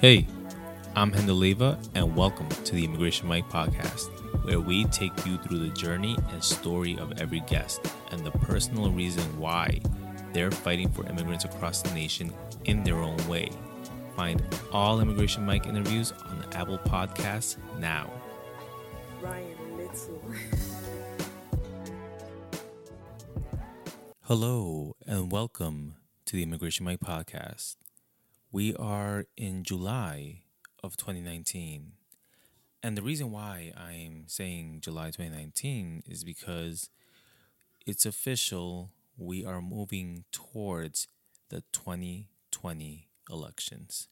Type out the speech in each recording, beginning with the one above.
Hey, I'm Hendel and welcome to the Immigration Mic podcast, where we take you through the journey and story of every guest and the personal reason why they're fighting for immigrants across the nation in their own way. Find all Immigration Mic interviews on the Apple Podcasts now. Ryan Little. Hello, and welcome to the Immigration Mic podcast. We are in July of 2019. And the reason why I'm saying July 2019 is because it's official. We are moving towards the 2020 elections.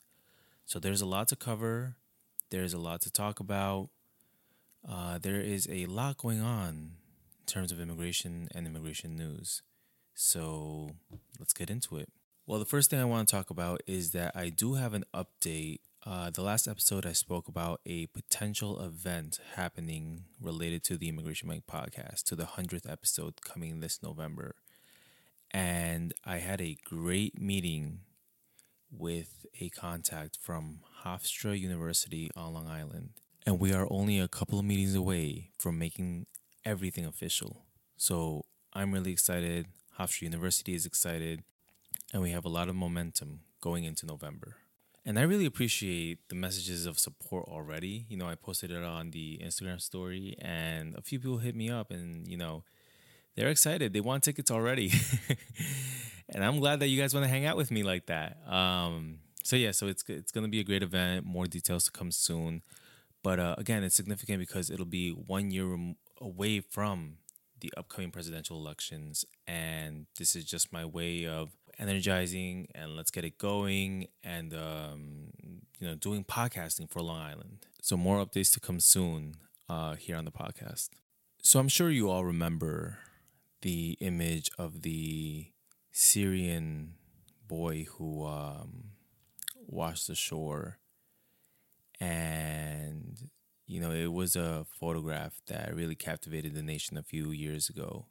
So there's a lot to cover, there's a lot to talk about. Uh, there is a lot going on in terms of immigration and immigration news. So let's get into it. Well, the first thing I want to talk about is that I do have an update. Uh, the last episode, I spoke about a potential event happening related to the Immigration Mic podcast, to the 100th episode coming this November. And I had a great meeting with a contact from Hofstra University on Long Island. And we are only a couple of meetings away from making everything official. So I'm really excited. Hofstra University is excited and we have a lot of momentum going into November. And I really appreciate the messages of support already. You know, I posted it on the Instagram story, and a few people hit me up, and you know, they're excited. They want tickets already, and I'm glad that you guys want to hang out with me like that. Um, so yeah, so it's it's gonna be a great event. More details to come soon, but uh, again, it's significant because it'll be one year away from the upcoming presidential elections, and this is just my way of energizing and let's get it going and um, you know doing podcasting for Long Island. So more updates to come soon uh, here on the podcast. So I'm sure you all remember the image of the Syrian boy who um, washed ashore, and you know it was a photograph that really captivated the nation a few years ago.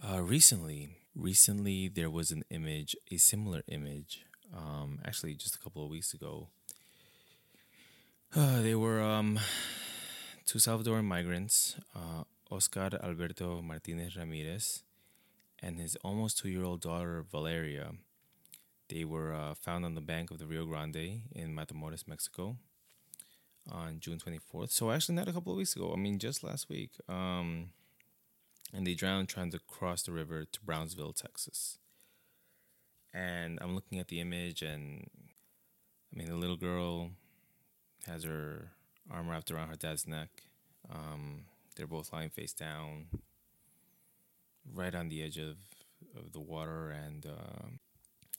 Uh, recently, recently there was an image, a similar image, um, actually just a couple of weeks ago. Uh, they were um, two Salvadoran migrants, uh, Oscar Alberto Martinez Ramirez and his almost two year old daughter Valeria. They were uh, found on the bank of the Rio Grande in Matamoros, Mexico on June 24th. So, actually, not a couple of weeks ago. I mean, just last week. Um, and they drowned trying to cross the river to Brownsville, Texas. And I'm looking at the image, and I mean, the little girl has her arm wrapped around her dad's neck. Um, they're both lying face down, right on the edge of, of the water, and um,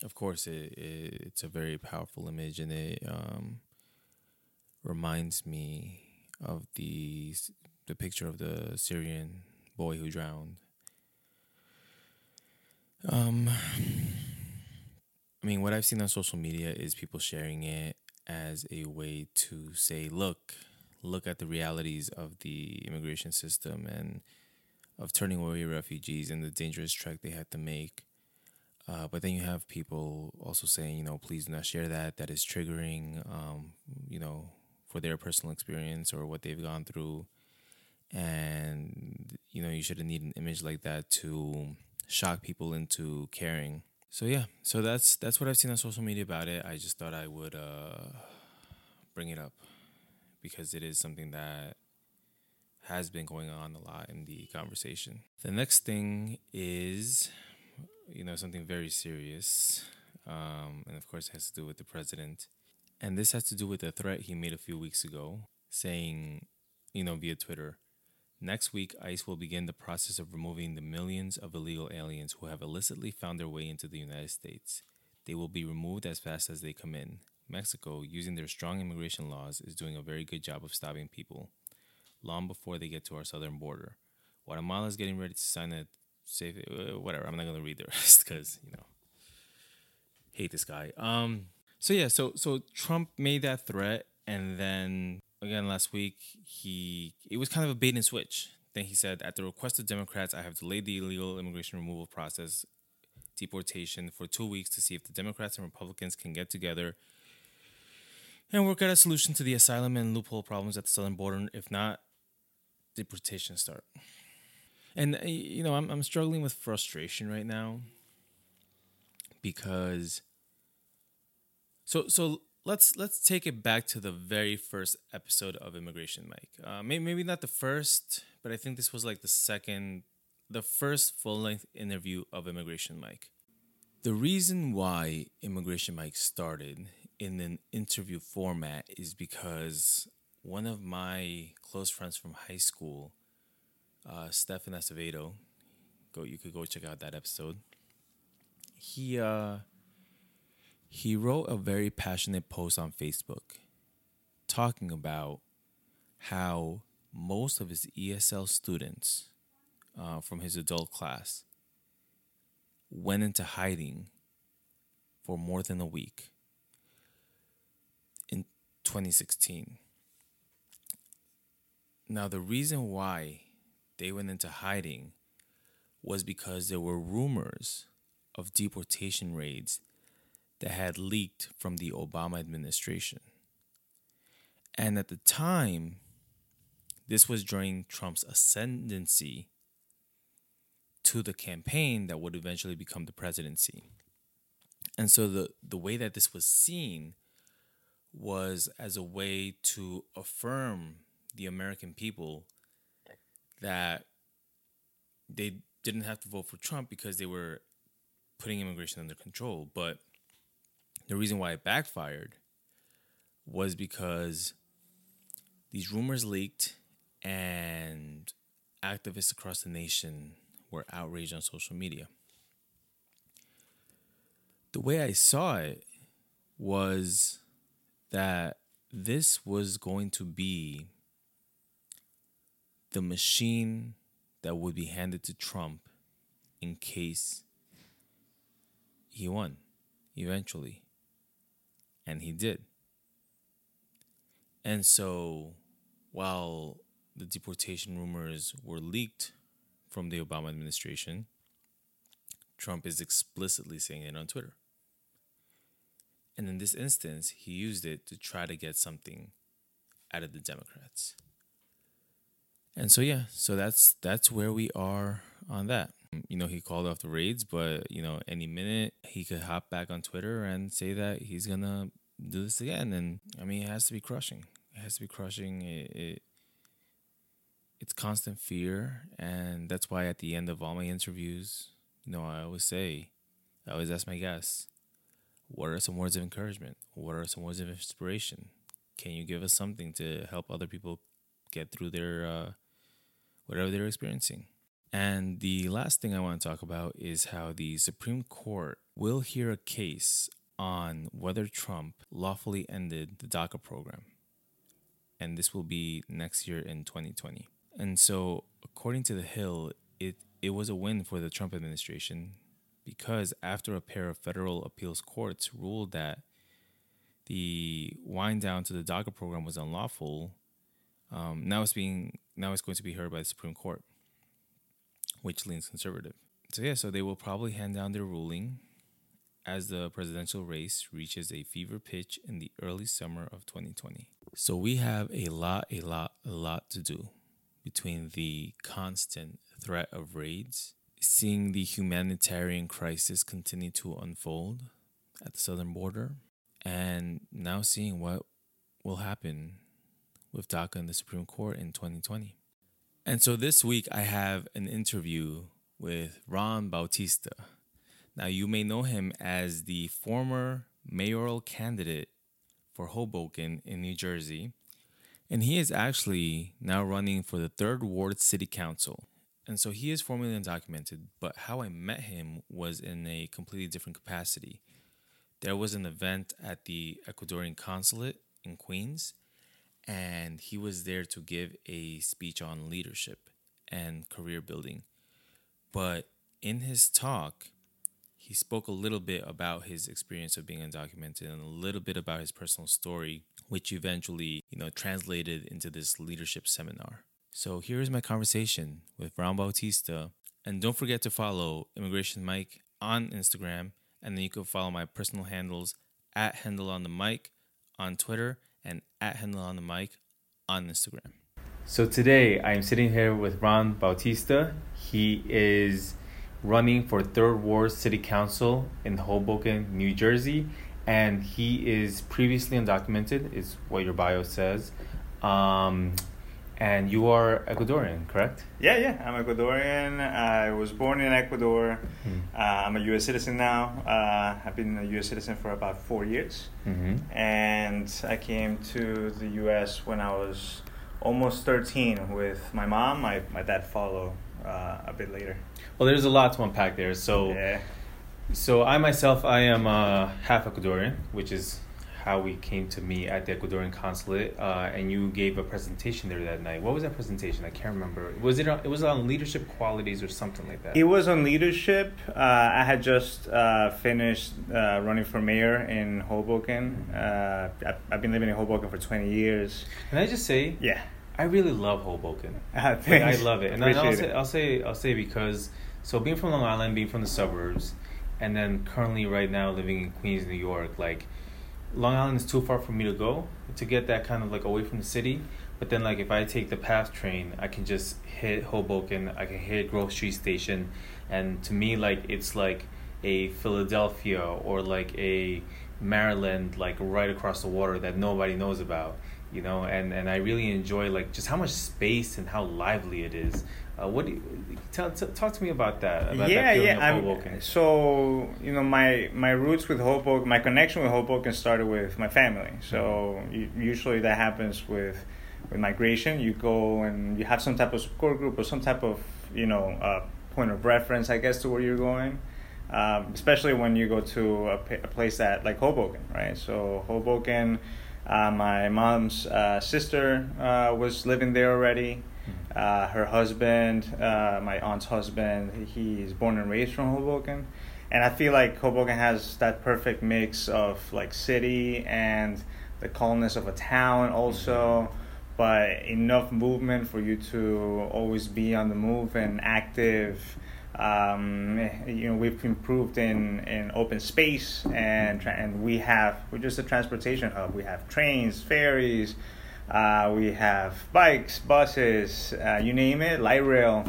of course, it, it, it's a very powerful image, and it um, reminds me of the the picture of the Syrian boy who drowned. Um, I mean, what I've seen on social media is people sharing it as a way to say, look, look at the realities of the immigration system and of turning away refugees and the dangerous trek they had to make. Uh, but then you have people also saying, you know, please do not share that. That is triggering, um, you know, for their personal experience or what they've gone through and you know you shouldn't need an image like that to shock people into caring. So yeah. So that's that's what i've seen on social media about it. I just thought i would uh bring it up because it is something that has been going on a lot in the conversation. The next thing is you know something very serious um, and of course it has to do with the president. And this has to do with a threat he made a few weeks ago saying you know via twitter Next week, ICE will begin the process of removing the millions of illegal aliens who have illicitly found their way into the United States. They will be removed as fast as they come in. Mexico, using their strong immigration laws, is doing a very good job of stopping people long before they get to our southern border. Guatemala is getting ready to sign a safe uh, whatever. I'm not to read the rest cuz, you know, hate this guy. Um so yeah, so so Trump made that threat and then again last week, he it was kind of a bait and switch. Then he said, at the request of Democrats, I have delayed the illegal immigration removal process, deportation, for two weeks to see if the Democrats and Republicans can get together and work out a solution to the asylum and loophole problems at the southern border. If not, deportation start. And uh, you know, I'm I'm struggling with frustration right now because so so let's let's take it back to the very first episode of Immigration Mic. Uh, maybe maybe not the first, but I think this was like the second, the first full length interview of Immigration Mic. The reason why Immigration Mic started in an interview format is because one of my close friends from high school, uh, Stefan Acevedo, go you could go check out that episode. He uh, he wrote a very passionate post on Facebook talking about how most of his ESL students uh, from his adult class went into hiding for more than a week in 2016. Now, the reason why they went into hiding was because there were rumors of deportation raids that had leaked from the Obama administration. And at the time, this was during Trump's ascendancy to the campaign that would eventually become the presidency. And so the, the way that this was seen was as a way to affirm the American people that they didn't have to vote for Trump because they were putting immigration under control. But the reason why it backfired was because these rumors leaked and activists across the nation were outraged on social media. The way I saw it was that this was going to be the machine that would be handed to Trump in case he won eventually. And he did. And so while the deportation rumors were leaked from the Obama administration, Trump is explicitly saying it on Twitter. And in this instance, he used it to try to get something out of the Democrats. And so yeah, so that's that's where we are on that. You know, he called off the raids, but you know, any minute he could hop back on Twitter and say that he's gonna do this again. And I mean, it has to be crushing. It has to be crushing. It, it it's constant fear, and that's why at the end of all my interviews, you know, I always say, I always ask my guests, what are some words of encouragement? What are some words of inspiration? Can you give us something to help other people get through their uh, whatever they're experiencing? And the last thing I want to talk about is how the Supreme Court will hear a case on whether Trump lawfully ended the DACA program. And this will be next year in 2020. And so, according to The Hill, it, it was a win for the Trump administration because after a pair of federal appeals courts ruled that the wind down to the DACA program was unlawful, um, now it's being now it's going to be heard by the Supreme Court, which leans conservative. So yeah, so they will probably hand down their ruling as the presidential race reaches a fever pitch in the early summer of 2020. So we have a lot, a lot, a lot to do between the constant threat of raids, seeing the humanitarian crisis continue to unfold at the southern border, and now seeing what will happen with DACA in the Supreme Court in 2020. And so this week I have an interview with Ron Bautista. Now, you may know him as the former mayoral candidate for Hoboken in New Jersey and he is actually now running for the third ward city council. And so he is formally undocumented, but how I met him was in a completely different capacity. There was an event at the Ecuadorian consulate in Queens, and he was there to give a speech on leadership and career building. But in his talk, he spoke a little bit about his experience of being undocumented and a little bit about his personal story which eventually, you know, translated into this leadership seminar. So here is my conversation with Ron Bautista. And don't forget to follow Immigration Mic on Instagram. And then you can follow my personal handles at Handle on the Mic on Twitter and at Handle on the Mic on Instagram. So today I'm sitting here with Ron Bautista. He is running for Third Ward City Council in Hoboken, New Jersey, and he is previously undocumented, is what your bio says. Um, and you are Ecuadorian, correct? Yeah, yeah. I'm Ecuadorian. I was born in Ecuador. Mm. Uh, I'm a U.S. citizen now. Uh, I've been a U.S. citizen for about four years, Mm-hmm. and I came to the U.S. when I was almost 13 with my mom. My my dad followed uh, a bit later. Well, there's a lot to unpack there. So, Yeah. so I myself, I am uh, half Ecuadorian, which is how we came to meet at the Ecuadorian consulate. Uh, and you gave a presentation there that night. What was that presentation? I can't remember. Was it? On, it was on leadership qualities or something like that. It was on leadership. Uh, I had just uh, finished uh, running for mayor in Hoboken. Uh, I've, I've been living in Hoboken for 20 years. Can I just say, Yeah. I really love Hoboken. Uh, Like, I love it, and I- I'll say. I'll say, I'll say because so being from Long Island, being from the suburbs, and then currently right now living in Queens, New York, like Long Island is too far for me to go to get that kind of like away from the city. But then like if I take the PATH train, I can just hit Hoboken, I can hit Grove Street Station, and to me like it's like a Philadelphia or like a Maryland, like right across the water that nobody knows about you know? And and i really enjoy like just how much space and how lively it is uh, what do you tell, t- talk to me about that about yeah, that yeah. I'm- so you know, my my roots with Hoboken, my connection with Hoboken started with my family. So Mm-hmm. usually that happens with with migration. You go and you have some type of support group or some type of you know uh, point of reference, I guess, to where you're going. Um, especially when you go to a, a place that like Hoboken, right? So Hoboken. Uh, my mom's uh, sister uh, was living there already. Uh, her husband, uh, my aunt's husband, he's born and raised from Hoboken. And I feel like Hoboken has that perfect mix of like city and the calmness of a town also, but enough movement for you to always be on the move and active. Um, you know, we've improved in, in open space and and we have we're just a transportation hub. We have trains, ferries, uh, we have bikes, buses, uh, you name it, light rail.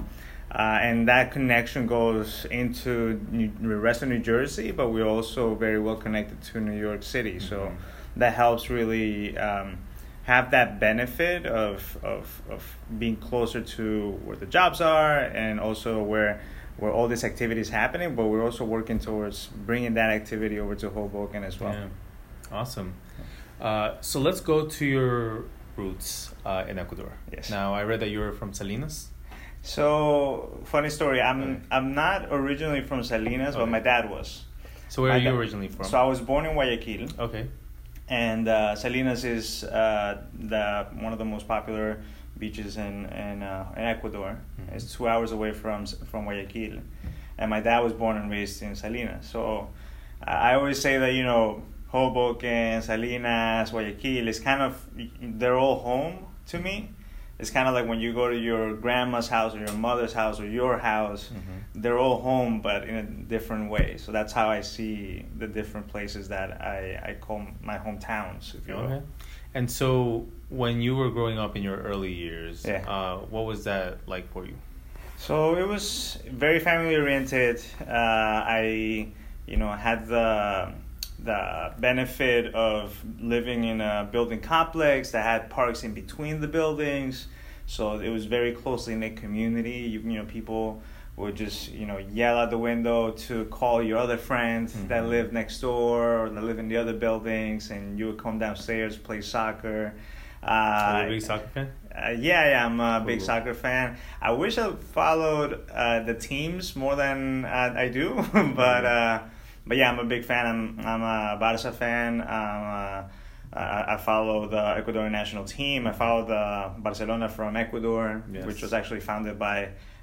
Uh, and that connection goes into New, the rest of New Jersey, but we're also very well connected to New York City. So Mhm. that helps really um, have that benefit of, of, of being closer to where the jobs are and also where where all this activity is happening. But we're also working towards bringing that activity over to Hoboken as well. yeah awesome uh, so let's go to your roots uh, in ecuador Yes. now i read that you're from salinas So funny story. I'm Okay. I'm not originally from Salinas, but my dad was. so where My are you dad- originally from So I was born in Guayaquil, okay and uh, Salinas is uh, the one of the most popular beaches in in, uh, in Ecuador. Mhm. It's two hours away from from Guayaquil, and my dad was born and raised in Salinas. So I always say that you know Hoboken, Salinas, Guayaquil, it's kind of they're all home to me. It's kind of like when you go to your grandma's house or your mother's house or your house Mhm. they're all home but in a different way so that's how i see the different places that i, I call my hometowns if you will okay and so when you were growing up in your early years Yeah. uh, what was that like for you so it was very family oriented uh, i you know had the the benefit of living in a building complex that had parks in between the buildings. So it was very closely knit community. You, you know people would just you know yell out the window to call your other friends that Mhm. live next door or that live in the other buildings and you would come downstairs play soccer. Are uh, you a big soccer fan? uh, yeah, yeah, I'm a big soccer fan. I wish I followed uh, the teams more than uh, I do, but uh, but yeah, I'm a big fan. I'm I'm a Barca fan. I'm, I I follow the Ecuadorian national team. I follow the Barcelona from Ecuador, Yes. which was actually founded by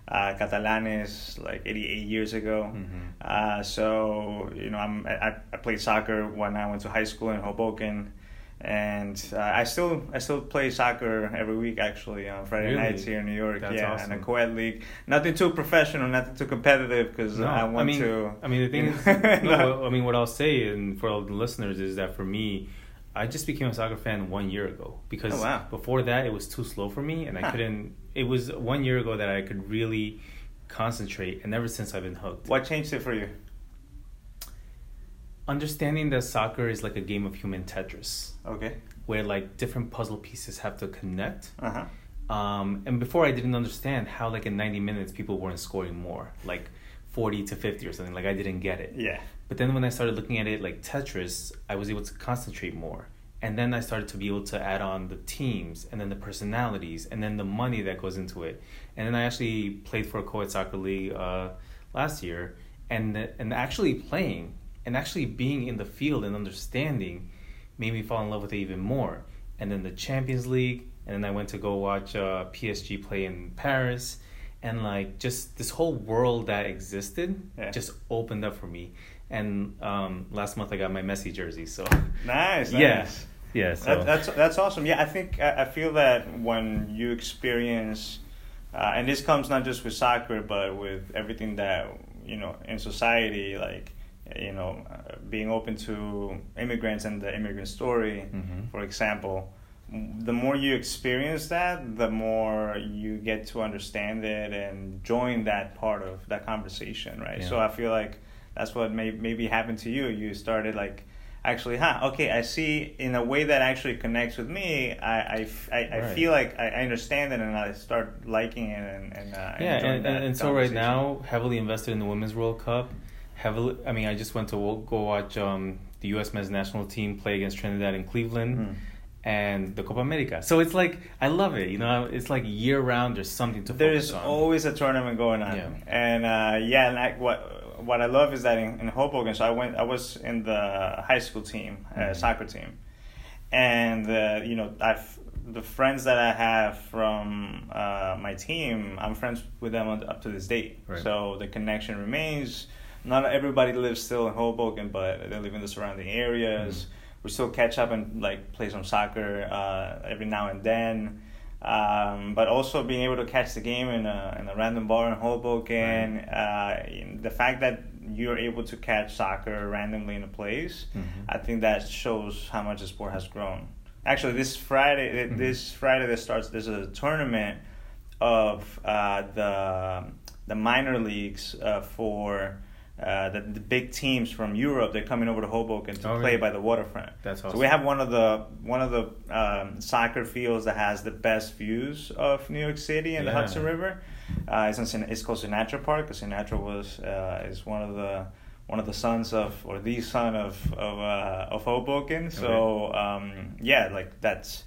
uh, Catalanes like 88 years ago. Mhm. Uh, so you know, I'm I, I played soccer when I went to high school in Hoboken, and uh, I still I still play soccer every week actually on Friday Really? nights here in New York. That's yeah, awesome. in a co-ed league. Nothing too professional, nothing too competitive because No, I want mean, to. I mean, the thing is, no, I mean, what I'll say, and for all the listeners, is that for me, I just became a soccer fan one year ago because Oh, wow. before that it was too slow for me and I Huh. couldn't. It was one year ago that I could really concentrate, and ever since I've been hooked. What changed it for you? Understanding that soccer is like a game of human Tetris, Okay. where like different puzzle pieces have to connect. Uh huh. Um, and before I didn't understand how like in 90 minutes people weren't scoring more, like 40 to 50 or something. Like I didn't get it. Yeah. But then when I started looking at it like Tetris, I was able to concentrate more. And then I started to be able to add on the teams and then the personalities and then the money that goes into it. And then I actually played for a co-ed soccer league uh, last year and and actually playing and actually being in the field and understanding made me fall in love with it even more. And then the Champions League and then I went to go watch uh, PSG play in Paris and like just this whole world that existed Yeah. just opened up for me. And um, last month I got my Messi jersey, so Nice. yeah, nice. yeah. So That, that's that's awesome. Yeah, I think I, I feel that when you experience, uh, and this comes not just with soccer, but with everything that you know in society, like you know, uh, being open to immigrants and the immigrant story, Mhm. for example. The more you experience that, the more you get to understand it and join that part of that conversation, right? So I feel like that's what may, maybe happened to you. You started like actually, huh? Okay, I see in a way that actually connects with me. I I Right. feel like I, I understand it and I start liking it and and uh, yeah, and, and, and so right now, heavily invested in the Women's World Cup. Heavily, I mean, I just went to go watch um, the U.S. men's national team play against Trinidad in Cleveland. Mm. And the Copa America, so it's like I love it. You know, it's like year round. There's something to There's always a tournament going on, Yeah. and uh, yeah, and I, what what I love is that in, in Hoboken. So I went, I was in the high school team, uh, Mhm. soccer team, and uh, you know, I've the friends that I have from uh, my team. I'm friends with them up to this date. Right. So the connection remains. Not everybody lives still in Hoboken, but they live in the surrounding areas. Mhm. We still catch up and like play some soccer uh, every now and then. Um, but also being able to catch the game in a, in a random bar in Hoboken, uh, the fact that you're able to catch soccer randomly in a place, Mhm. I think that shows how much the sport has grown. Actually, this Friday, Mhm. this Friday that starts, there's a tournament of uh, the the minor leagues uh, for uh, the, the big teams from Europe. They're coming over to Hoboken to Oh, play by the waterfront. That's awesome. So we have one of the one of the um, soccer fields that has the best views of New York City and the Hudson River. Uh, it's, in, it's called Sinatra Park because Sinatra was uh, is one of the one of the sons of or the son of of uh, of Hoboken. So um, yeah, like that's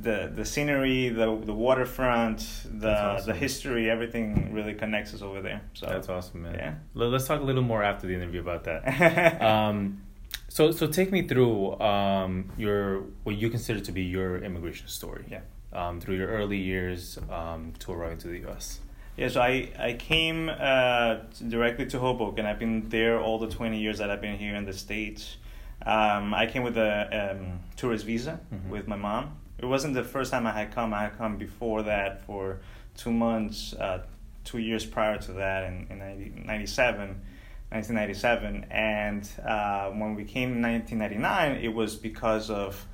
the the scenery, the the waterfront, the awesome. the history, everything really connects us over there. So That's awesome, man. Yeah. Let- Let's talk a little more after the interview about that. um, so, so take me through um, your what you consider to be your immigration story. Yeah. Um, through your early years um, to arriving to the U.S. Yeah, so I, I came uh, directly to Hoboken. And I've been there all the 20 years that I've been here in the States. Um, I came with a um, tourist visa Mhm. with my mom. It wasn't the first time I had come. I had come before that for two months, uh, two years prior to that in, in 90, 97, 1997. And uh, when we came in 1999, it was because of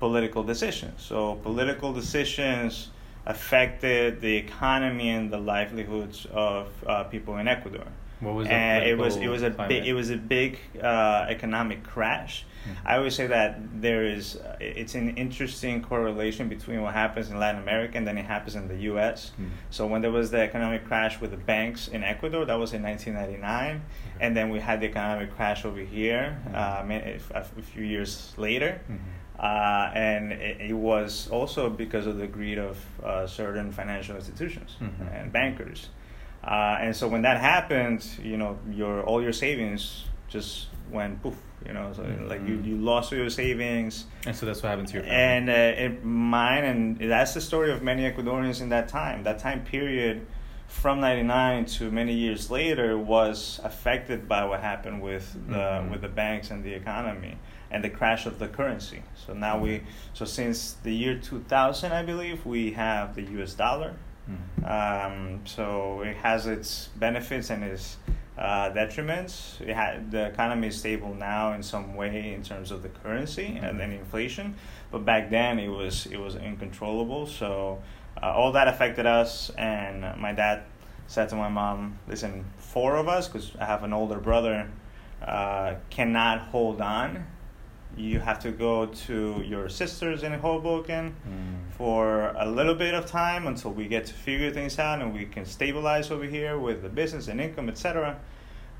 political decisions. So political decisions affected the economy and the livelihoods of uh, people in Ecuador. What was the and it was it was a climate? big it was a big uh, economic crash. Mhm. I always say that there is uh, it's an interesting correlation between what happens in Latin America and then it happens in the U.S. Mhm. So when there was the economic crash with the banks in Ecuador, that was in 1999, and then we had the economic crash over here Mhm. um, a, a few years later. Mhm. Uh, and it, it was also because of the greed of uh, certain financial institutions Mhm. and bankers. Uh, and so when that happened, you know, your all your savings just went poof. You know, so like you, Mhm. you lost all your savings. And so that's what happened to your family. And uh, it, mine, and that's the story of many Ecuadorians in that time. That time period from 99 to many years later was affected by what happened with the, Mhm. with the banks and the economy and the crash of the currency. So now we, so since the year 2000, I believe, we have the US dollar. Mhm. Um, so it has its benefits and its uh, detriments. It had, the economy is stable now in some way in terms of the currency and then inflation, but back then it was it was uncontrollable. So uh, all that affected us, and my dad said to my mom, "Listen, four of us, because I have an older brother, uh, cannot hold on. You have to go to your sisters in Hoboken." Mm. for a little bit of time until we get to figure things out and we can stabilize over here with the business and income, etc.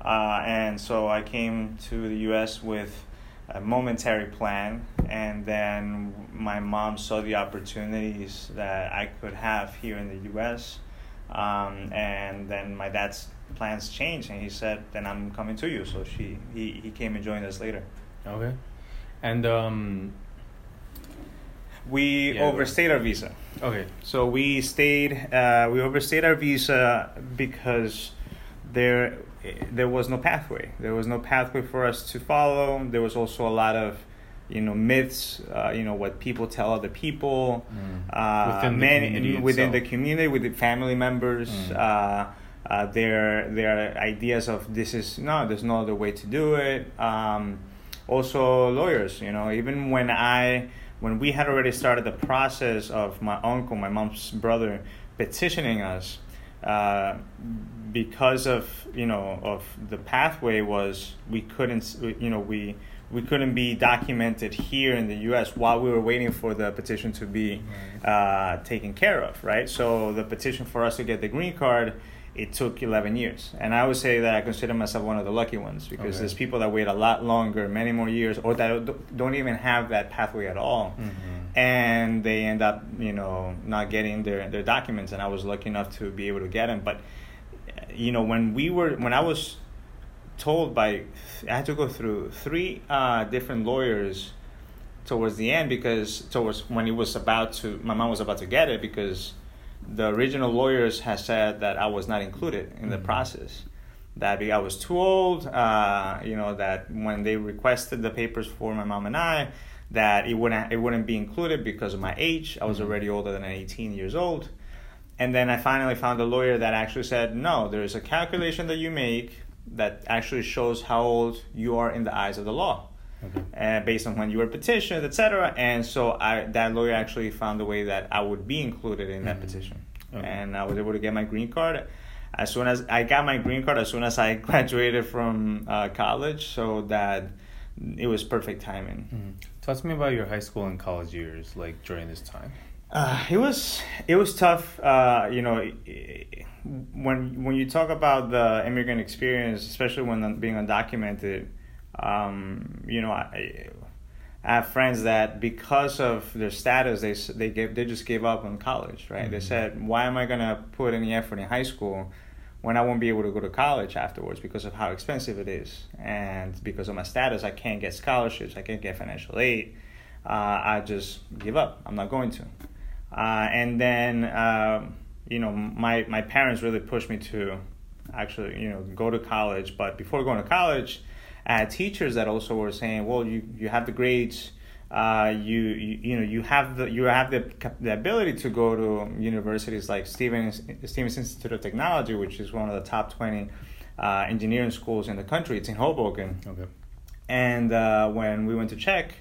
Uh, and so I came to the U.S. with a momentary plan, and then my mom saw the opportunities that I could have here in the U.S. Um, and then my dad's plans changed, and he said, "Then I'm coming to you." So she he, he came and joined us later. Okay. And um. We Yeah, overstayed our visa. Okay. So we stayed. Uh, we overstayed our visa because there there was no pathway. There was no pathway for us to follow. There was also a lot of you know myths. Uh, you know what people tell other people. Mm. Uh, Within the many- community within the community, with the family members. Mm. Uh, uh, their their ideas of this is no, there's no other way to do it. Um, also lawyers, you know, even when I when we had already started the process of my uncle, my mom's brother, petitioning us, uh, because of you know of the pathway was we couldn't you know we we couldn't be documented here in the U.S. while we were waiting for the petition to be uh, taken care of, right? So the petition for us to get the green card, it took 11 years, and I would say that I consider myself one of the lucky ones because Okay. there's people that wait a lot longer, many more years, or that don't even have that pathway at all Mhm. and they end up you know not getting their their documents and i was lucky enough to be able to get them but you know when we were when i was told by i had to go through three uh, different lawyers towards the end because towards when it was about to my mom was about to get it because the original lawyers had said that i was not included in the Mhm. process that I was too old, uh, you know, that when they requested the papers for my mom and I, that it wouldn't it wouldn't be included because of my age. I was Mhm. already older than 18 years old. And then I finally found a lawyer that actually said, no, there's a calculation that you make that actually shows how old you are in the eyes of the law, Okay. uh, based on when you were petitioned, etc. And so I, that lawyer actually found a way that I would be included in that Mhm. petition, Okay. and I was able to get my green card. As soon as I got my green card, as soon as I graduated from uh, college, so that it was perfect timing. Mhm. Talk to me about your high school and college years, like during this time. Uh, it was it was tough. Uh, you know, when when you talk about the immigrant experience, especially when being undocumented, um, you know, I, I have friends that because of their status, they they gave they just gave up on college. Right? They Mhm. said, "Why am I gonna put any effort in high school?" When I won't be able to go to college afterwards because of how expensive it is, and because of my status, I can't get scholarships, I can't get financial aid. Uh, I just give up. I'm not going to. Uh, and then um, you know my my parents really pushed me to actually you know go to college. But before going to college, Had teachers that also were saying, well, you you have the grades. Uh, you, you you know you have the you have the, the ability to go to universities like Stevens Stevens Institute of Technology, which is one of the top twenty uh, engineering schools in the country. It's in Hoboken. Okay. And uh, when we went to check,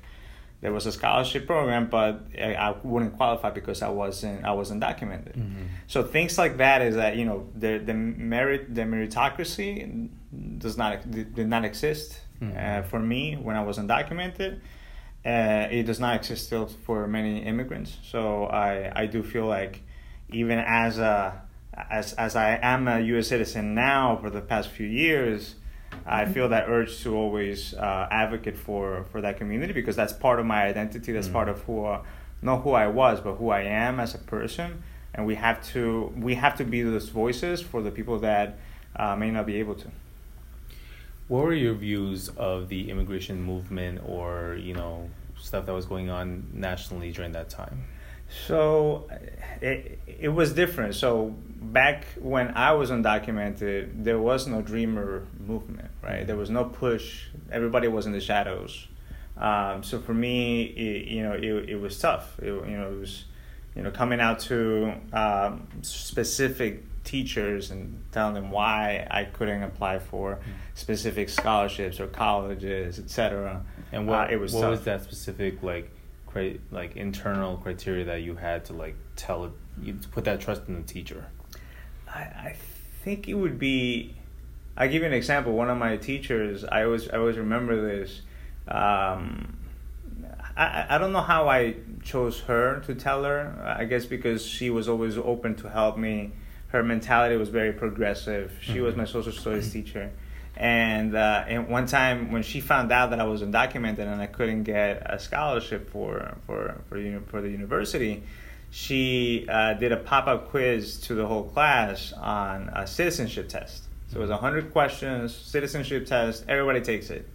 there was a scholarship program, but I, I wouldn't qualify because I wasn't I wasn't documented. Mhm. So things like that is that you know the the merit the meritocracy does not did not exist Mhm. uh, for me when I was undocumented. Uh, it does not exist still for many immigrants. So I I do feel like even as a as as I am a U.S. citizen now for the past few years, I feel that urge to always uh, advocate for for that community because that's part of my identity. That's Mm. part of who uh, not who I was, but who I am as a person. And we have to we have to be those voices for the people that uh, may not be able to. What were your views of the immigration movement, or you know, stuff that was going on nationally during that time? So it, it was different. So back when I was undocumented, there was no dreamer movement, right? There was no push. Everybody was in the shadows. Um, so for me, it, you know, it, it was tough. It, you know, it was, you know, coming out to um, specific teachers and telling them why I couldn't apply for specific scholarships or colleges, etc. And what Uh, it was what tough. was that specific like like internal criteria that you had to like tell it you put that trust in the teacher? I, I think it would be. I give you an example. One of my teachers, I always I always remember this. Um, I I- don't know how I chose her to tell her. I guess because she was always open to help me. Her mentality was very progressive. She was Mhm. my social studies teacher. And uh, and one time when she found out that I was undocumented and I couldn't get a scholarship for for for, uni- for the university, she uh, did a pop up quiz to the whole class on a citizenship test. So it was hundred questions, citizenship test. Everybody takes it,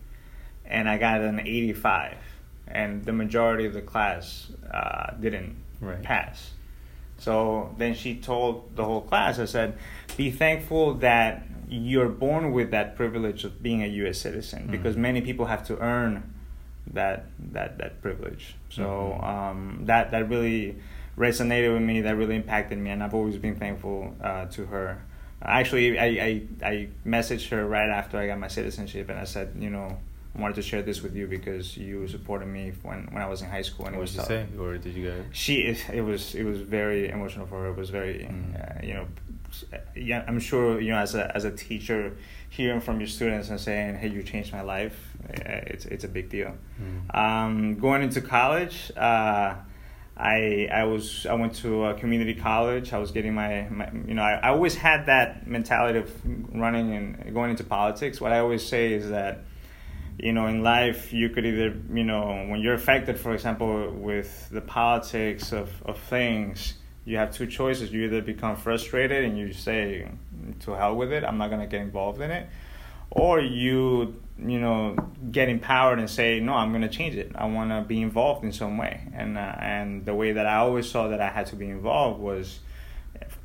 and I got an eighty five, and the majority of the class uh, didn't Right. pass. So then she told the whole class, I said, be thankful that you're born with that privilege of being a U.S. citizen Mhm. because many people have to earn that that that privilege. So Mhm. um, that that really resonated with me. That really impacted me, and I've always been thankful uh, to her. Actually, I, I I messaged her right after I got my citizenship, and I said, you know, I wanted to share this with you because you supported me when when I was in high school, and what it was did you tough say, or did you go? she it was it was very emotional for her it was very Mm. uh, you know yeah i'm sure you know as a as a teacher hearing from your students and saying hey you changed my life uh, it's it's a big deal Mm. um, going into college uh, I I was I went to a community college. I was getting my, my you know I, I always had that mentality of running and going into politics. What I always say is that you know in life you could either you know when you're affected for example with the politics of, of things you have two choices. You either become frustrated and you say to hell with it i'm not going to get involved in it or you you know get empowered and say no i'm going to change it. I want to be involved in some way. And uh, and the way that i always saw that i had to be involved was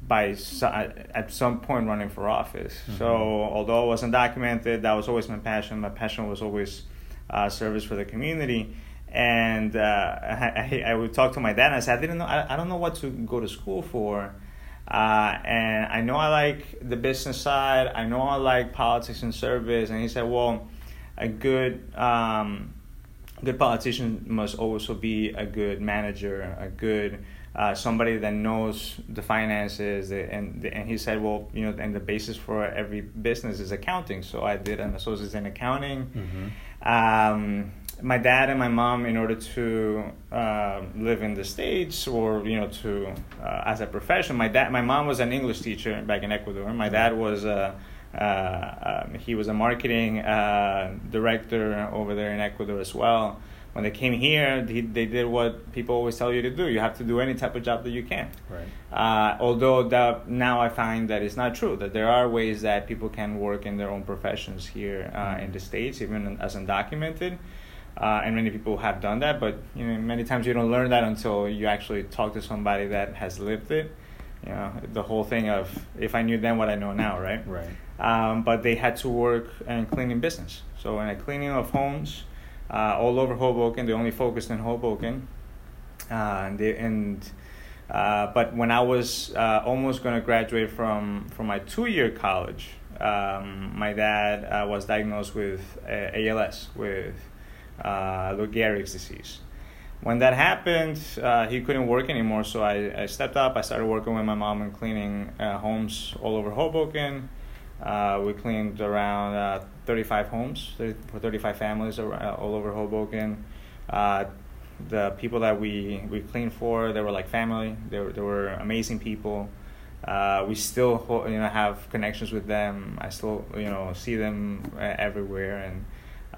by so, at some point running for office. Mhm. so although i was undocumented that was always my passion. My passion was always uh, service for the community and uh, I, I would talk to my dad and I said I didn't know I, I don't know what to go to school for. Uh, and I know I like the business side. I know I like politics and service. And he said well a good um, good politician must also be a good manager a good uh, somebody that knows the finances. And and he said well you know and the basis for every business is accounting. So I did an associate's in accounting. Mm-hmm. um, my dad and my mom, in order to uh, live in the states or you know to uh, as a profession, my dad, my mom was an English teacher back in Ecuador. My dad was a uh, um, he was a marketing uh, director over there in Ecuador as well. When they came here, he, they did what people always tell you to do. You have to do any type of job that you can. Right. Uh, although that now I find that it's not true. That there are ways that people can work in their own professions here uh, in the states, even as undocumented. Uh, and many people have done that, but you know, many times you don't learn that until you actually talk to somebody that has lived it. You know, the whole thing of if I knew then what I know now, right? Right. um, but they had to work in cleaning business. So in a cleaning of homes uh, all over Hoboken, they only focused in Hoboken. Uh, and they, and uh, but when I was uh, almost going to graduate from from my two year college, um, my dad uh, was diagnosed with uh, ALS with uh, Lou Gehrig's disease. When that happened, uh, he couldn't work anymore, so I, I stepped up. I started working with my mom and cleaning uh, homes all over Hoboken. Uh, we cleaned around uh, 35 homes 30, for 35 families uh, all over Hoboken. The people that we, we cleaned for, they were like family. They were, they were amazing people. Uh, we still you know have connections with them. I still you know see them everywhere, and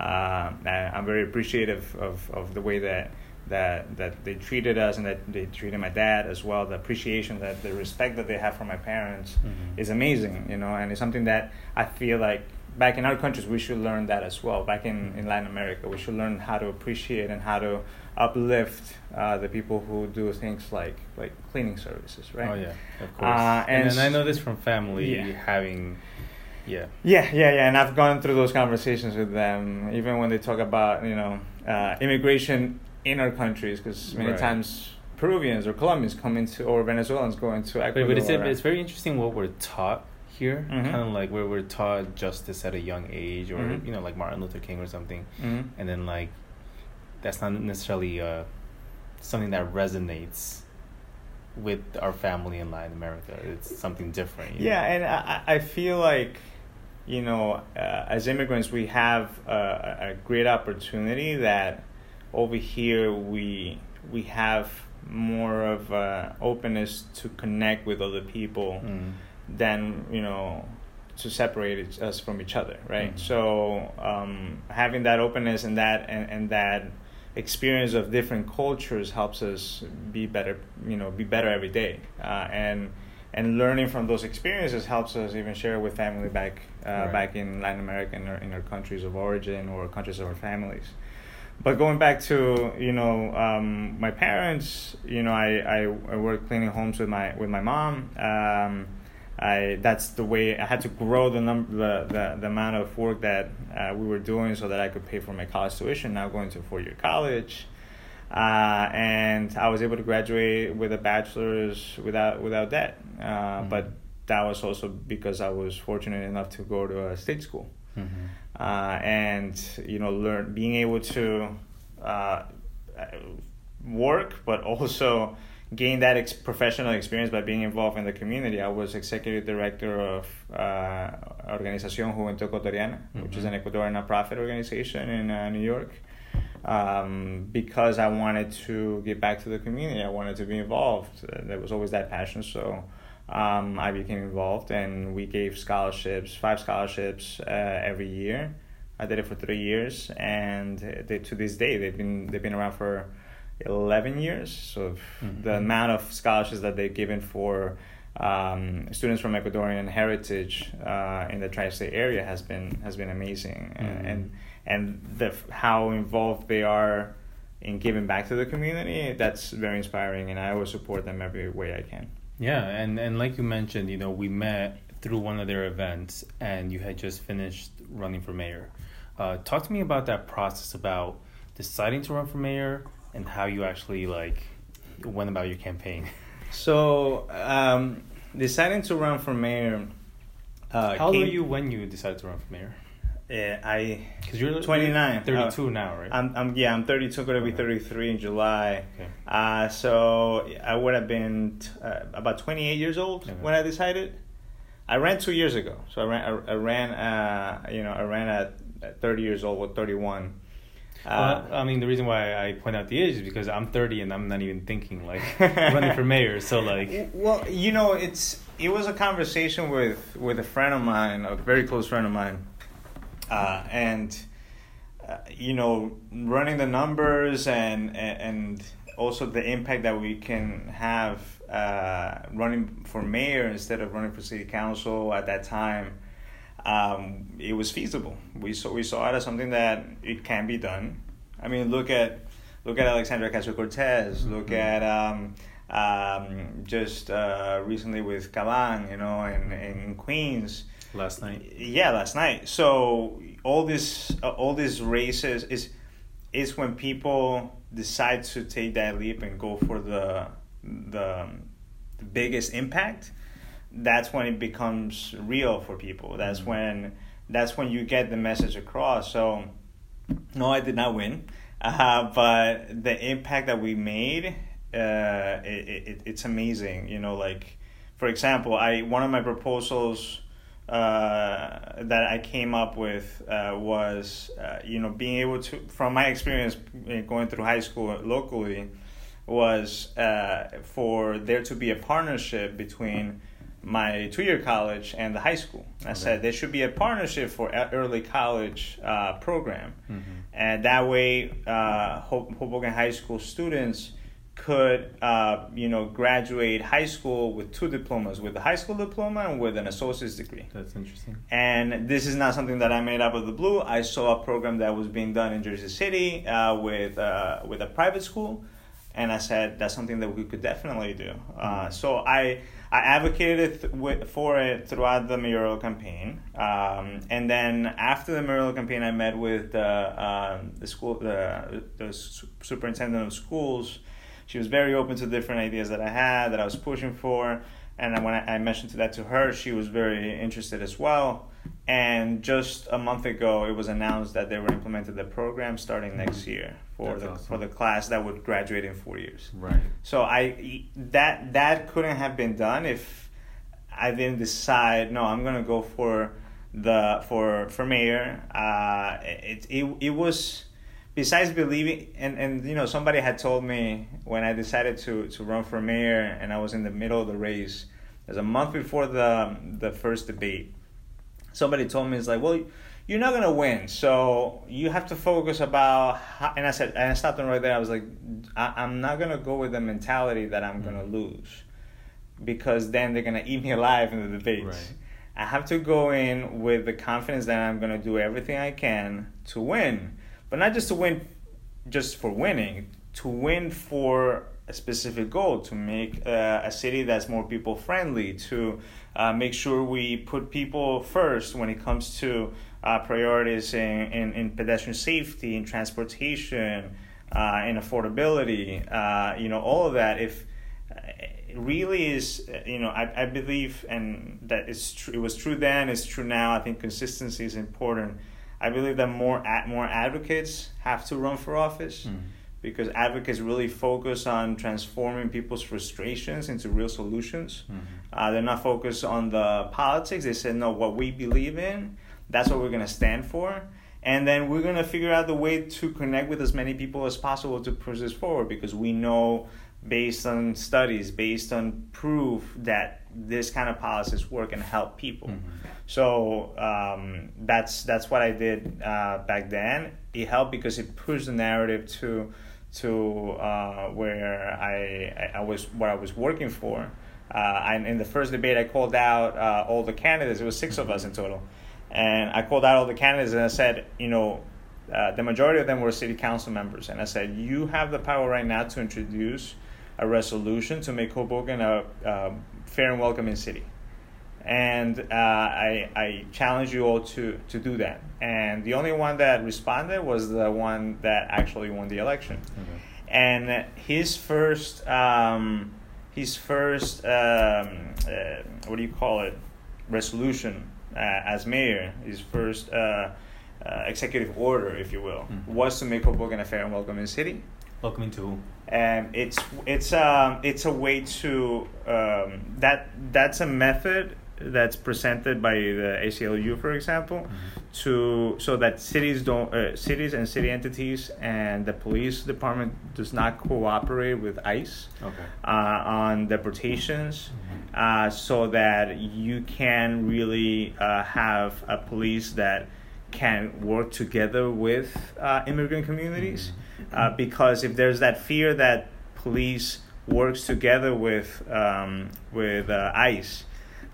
uh, I- I'm very appreciative of, of the way that that that they treated us and that they treated my dad as well. The appreciation that the respect that they have for my parents Mhm. is amazing, you know, and it's something that I feel like back in our countries we should learn that as well. Back in, in Latin America, we should learn how to appreciate and how to uplift uh, the people who do things like like cleaning services, right? Oh yeah, of course. Uh, and, and I know this from family Yeah. having, yeah. Yeah, yeah, yeah, and I've gone through those conversations with them, even when they talk about you know uh, immigration in our countries, because many Right. times Peruvians or Colombians come into or Venezuelans go into But, Ecuador. but it's, it's very interesting what we're taught here. Mhm. Kind of like where we're taught justice at a young age, or Mhm. you know, like Martin Luther King or something, Mhm. and then like that's not necessarily uh, something that resonates with our family in Latin America. It's something different. Yeah, know? and I, I feel like, you know, uh, as immigrants, we have a, a great opportunity that over here we we have more of uh, openness to connect with other people Mm. than you know to separate us from each other, right? Mhm. So um, having that openness and that and, and that experience of different cultures helps us be better, you know, be better every day, uh, and and learning from those experiences helps us even share with family back uh, Right. back in Latin America in our, in our countries of origin or countries of our families. But going back to you know um, my parents, you know I, I, I worked cleaning homes with my with my mom. Um, I that's the way I had to grow the number the, the, the amount of work that uh, we were doing so that I could pay for my college tuition. Now going to a four year college, uh, and I was able to graduate with a bachelor's without without debt. Uh, Mhm. But that was also because I was fortunate enough to go to a state school Mhm. uh, and you know learn being able to uh, work but also gain that ex- professional experience by being involved in the community i was executive director of uh, organización juventud ecuatoriana which is an ecuadorian nonprofit organization in uh, new york um, because i wanted to get back to the community i wanted to be involved there was always that passion so um, I became involved, and we gave scholarships, five scholarships uh, every year. I did it for three years, and they, to this day they've been they've been around for eleven years. So Mhm. the amount of scholarships that they've given for um, students from Ecuadorian heritage uh, in the tri-state area has been has been amazing, Mhm. and and the how involved they are in giving back to the community. That's very inspiring, and I always support them every way I can. Yeah, and and like you mentioned, you know, we met through one of their events, and you had just finished running for mayor. Uh, talk to me about that process about deciding to run for mayor and how you actually like went about your campaign. So, um, deciding to run for mayor. Uh, how old were you when you decided to run for mayor? Yeah, I. Because you're 29. you're 32 now, right? I'm, I'm yeah, I'm 32, going to be 33 in July. okay. Uh, so I would have been t- uh, about 28 years old Okay. when I decided. I ran two years ago, so I ran. I, I ran. Uh, you know, I ran at, at 30 years old with 31. Uh, well, I mean, the reason why I point out the age is because I'm 30 and I'm not even thinking like running for mayor. So like, Well, you know, it's it was a conversation with with a friend of mine, a very close friend of mine, uh, and uh, you know, running the numbers and and also the impact that we can have uh, running for mayor instead of running for city council at that time. Um, it was feasible. We saw we saw it as something that it can be done. I mean, look at look at Alexandria Ocasio Cortez. Look at um, um, just uh, recently with Caban, you know, in, in Queens. Last night. Yeah, last night. So all this, uh, all these races is is when people decide to take that leap and go for the the, the biggest impact. That's when it becomes real for people. That's Mhm. when that's when you get the message across. So no, I did not win, uh, but the impact that we made, uh, it, it, it's amazing. You know, like for example, I one of my proposals uh, that I came up with uh, was, uh, you know, being able to, from my experience going through high school locally, was uh, for there to be a partnership between my two-year college and the high school. I Okay. said there should be a partnership for early college uh, program, Mhm. and that way, uh, Hoboken High School students could, uh, you know, graduate high school with two diplomas, with a high school diploma and with an associate's degree. That's interesting. And this is not something that I made up of the blue. I saw a program that was being done in Jersey City uh, with uh, with a private school, and I said that's something that we could definitely do. Uh, so I I advocated th- wi- for it throughout the mayoral campaign, um, and then after the mayoral campaign, I met with the um, the school the the su- superintendent of schools she was very open to different ideas that I had that I was pushing for. And when I, mentioned that to her, she was very interested as well. And just a month ago, it was announced that they were implementing the program starting next year for That's the awesome. for the class that would graduate in four years. Right. So I that that couldn't have been done if I didn't decide. No, I'm gonna go for the for for mayor. Uh, it it it was besides believing and and you know somebody had told me when I decided to to run for mayor and I was in the middle of the race. There's a month before the the first debate. Somebody told me it's like well. You're not gonna win, so you have to focus about. How, and I said, and I stopped them right there. I was like, I, I'm not gonna go with the mentality that I'm gonna mm. lose, because then they're gonna eat me alive in the debates. Right. I have to go in with the confidence that I'm gonna do everything I can to win, but not just to win, just for winning, to win for a specific goal, to make uh, a city that's more people friendly, to uh, make sure we put people first when it comes to uh, priorities in, in, in pedestrian safety, in transportation, uh, in affordability, uh, you know, all of that. If uh, really is, uh, you know, I, I believe, and that it's true, it was true then, it's true now. I think consistency is important. I believe that more ad, more advocates have to run for office Mm. because advocates really focus on transforming people's frustrations into real solutions. Mhm. Uh, they're not focused on the politics. They said, no, what we believe in, that's what we're going to stand for. And then we're going to figure out the way to connect with as many people as possible to push this forward because we know, based on studies, based on proof, that this kind of policies work and help people. Mhm. So um, that's that's what I did uh, back then. It helped because it pushed the narrative to to uh, where I, I was what I was working for. Uh, and in the first debate, I called out uh, all the candidates. It was 6 of us in total, and I called out all the candidates and I said, you know, uh, the majority of them were city council members, and I said, you have the power right now to introduce a resolution to make Hoboken a, a fair and welcoming city and uh, I, I challenge you all to, to do that. And the only one that responded was the one that actually won the election. And his first, um, his first, um, uh, what do you call it, resolution uh, as mayor, his first uh, uh, executive order, if you will, Mhm. was to make Hoboken a fair and welcoming city Welcoming to who? and it's it's um it's a way to um, that that's a method that's presented by the ACLU, for example, to so that cities don't uh, cities and city entities and the police department does not cooperate with ICE Okay. uh, on deportations, uh, so that you can really uh, have a police that can work together with uh, immigrant communities. Uh, because if there's that fear that police works together with um, with uh, ICE,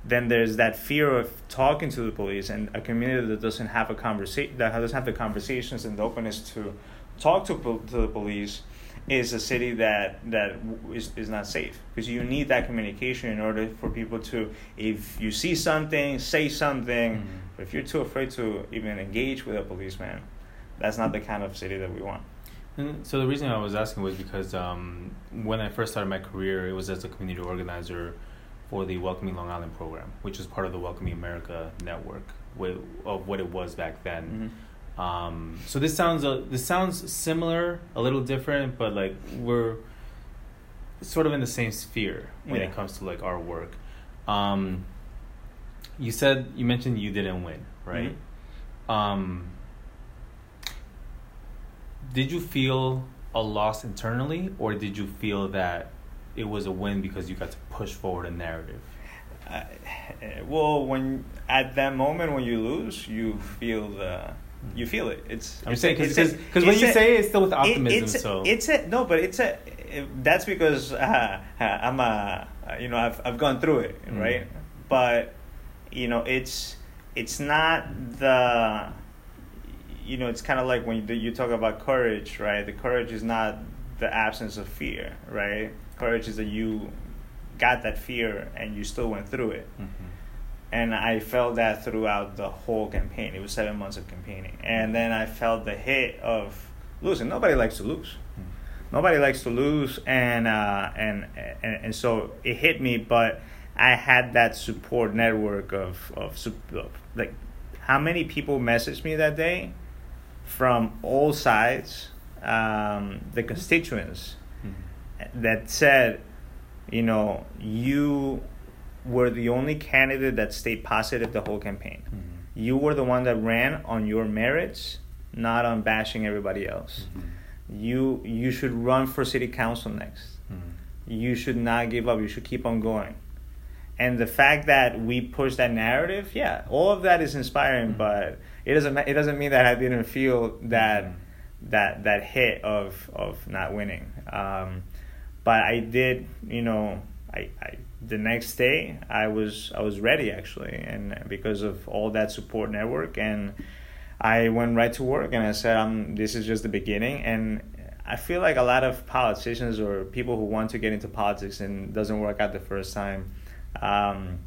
then there's that fear of talking to the police and a community that doesn't have a conversation that doesn't have the conversations and the openness to talk to, to the police is a city that that is, is not safe because you need that communication in order for people to if you see something say something Mhm. but if you're too afraid to even engage with a policeman that's not the kind of city that we want And so the reason I was asking was because um, when I first started my career, it was as a community organizer for the Welcoming Long Island program, which is part of the Welcoming America network of what it was back then. Mhm. Um, so this sounds a, this sounds similar, a little different, but like we're sort of in the same sphere when Yeah. it comes to like our work. Um, you said you mentioned you didn't win, right? Um, did you feel a loss internally, or did you feel that it was a win because you got to push forward a narrative? Uh, well, when at that moment when you lose, you feel the you feel it. It's I'm it's saying because because when you a- say it, it's still with it- optimism. it's a, so it's a no, but it's a that's because uh, I'm a you know I've I've gone through it Mm. right, but you know it's it's not the you know it's kind of like when you, you talk about courage right the courage is not the absence of fear right courage is that you got that fear and you still went through it Mhm. and I felt that throughout the whole campaign. It was seven months of campaigning, and then I felt the hit of losing. Nobody likes to lose. Mm. nobody likes to lose, and uh, and, and and so it hit me. But I had that support network of of, of like how many people messaged me that day from all sides, um, the constituents that said, you know, you were the only candidate that stayed positive the whole campaign. Mm-hmm. You were the one that ran on your merits, not on bashing everybody else. Mm-hmm. You you should run for city council next. Mm-hmm. You should not give up. You should keep on going. And the fact that we push that narrative, yeah, all of that is inspiring, but it doesn't it doesn't mean that I didn't feel that that that hit of of not winning. Um, but I did, you know, I, I the next day I was I was ready actually, and because of all that support network, and I went right to work, and I said, "I'm this is just the beginning." And I feel like a lot of politicians or people who want to get into politics and doesn't work out the first time. Um,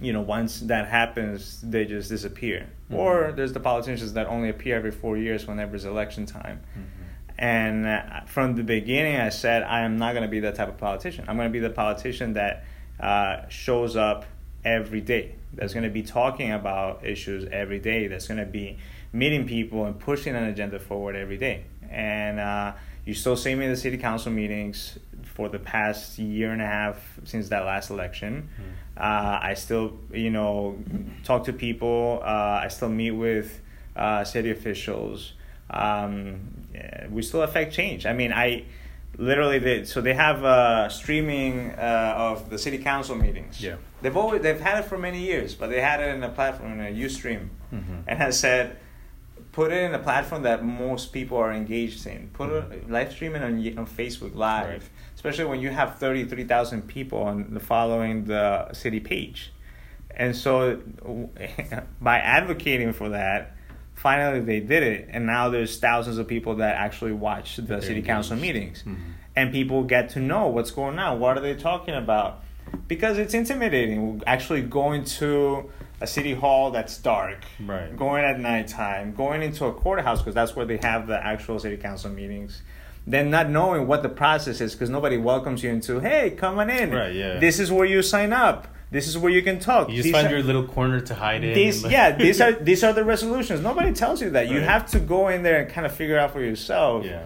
you know, once that happens, they just disappear. Mm-hmm. Or there's the politicians that only appear every four years whenever it's election time. Mm-hmm. And uh, from the beginning, I said, I am not going to be that type of politician. I'm going to be the politician that uh, shows up every day, that's going to be talking about issues every day, that's going to be meeting people and pushing an agenda forward every day. And uh, you still see me in the city council meetings for the past year and a half since that last election. Uh, I still, you know, talk to people. Uh, I still meet with uh, city officials. Um, yeah, we still affect change. I mean, I literally did. So they have uh, streaming uh, of the city council meetings. Yeah. They've always they've had it for many years, but they had it in a platform in a UStream, Mhm. and has said, put it in a platform that most people are engaged in. Put it live streaming on on Facebook Live, Right. especially when you have thirty three thousand people on the following the city page, and so by advocating for that. Finally, they did it, and now there's thousands of people that actually watch the They're city council meetings Mhm. and people get to know what's going on. What are they talking about? Because it's intimidating. Actually, going to a city hall that's dark, Right. going at nighttime, going into a courthouse because that's where they have the actual city council meetings. Then not knowing what the process is because nobody welcomes you into. Hey, come on in. Right, yeah. This is where you sign up. This is where you can talk. You just These find are- your little corner to hide in. these and- yeah these are these are the resolutions. Nobody tells you that. You have to go in there and kind of figure out for yourself. Yeah.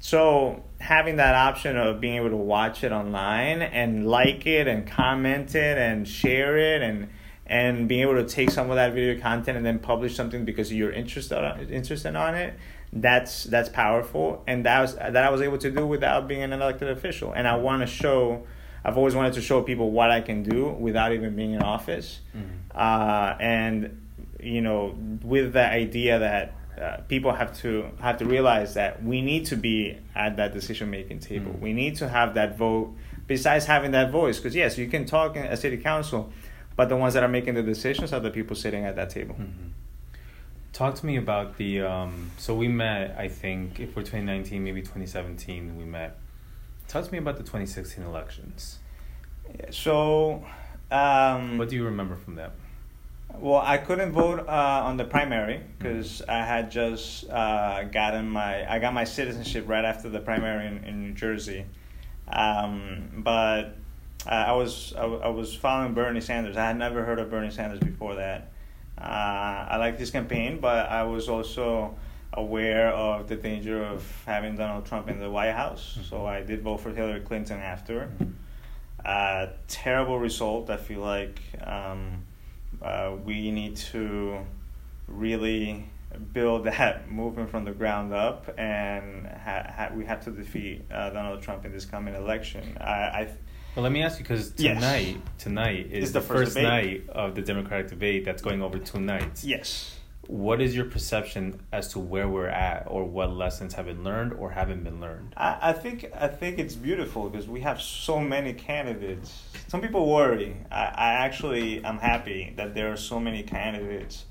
So having that option of being able to watch it online and like it and comment it and share it and and being able to take some of that video content and then publish something because you're interested interested on it that's that's powerful and that was that I was able to do without being an elected official and I want to show I've always wanted to show people what I can do without even being in office uh, and you know with the idea that uh, people have to have to realize that we need to be at that decision making table. Mm. We need to have that vote. Besides having that voice, because yes, you can talk in a city council, but the ones that are making the decisions are the people sitting at that table. Mhm. Talk to me about the. Um, so we met, I think, if we're 2019, maybe 2017, we met. Talk to me about the 2016 elections. So, um, What do you remember from that? Well, I couldn't vote uh, on the primary because I had just uh, gotten my I got my citizenship right after the primary in, in New Jersey, um, but uh, I was I, w- I was following Bernie Sanders. I had never heard of Bernie Sanders before that. Uh, I liked his campaign, but I was also aware of the danger of having Donald Trump in the White House. So I did vote for Hillary Clinton after. Uh, terrible result. I feel like. Um, uh, we need to really build that movement from the ground up, and ha- ha- we have to defeat uh, Donald Trump in this coming election. I, I Well, let me ask you because Yes. tonight, tonight is It's the, the first first, debate. night of the Democratic debate that's going over two nights. yes. What is your perception as to where we're at, or what lessons have been learned or haven't been learned? I, I think I think it's beautiful because we have so many candidates. Some people worry. I, I actually i'm happy that there are so many candidates,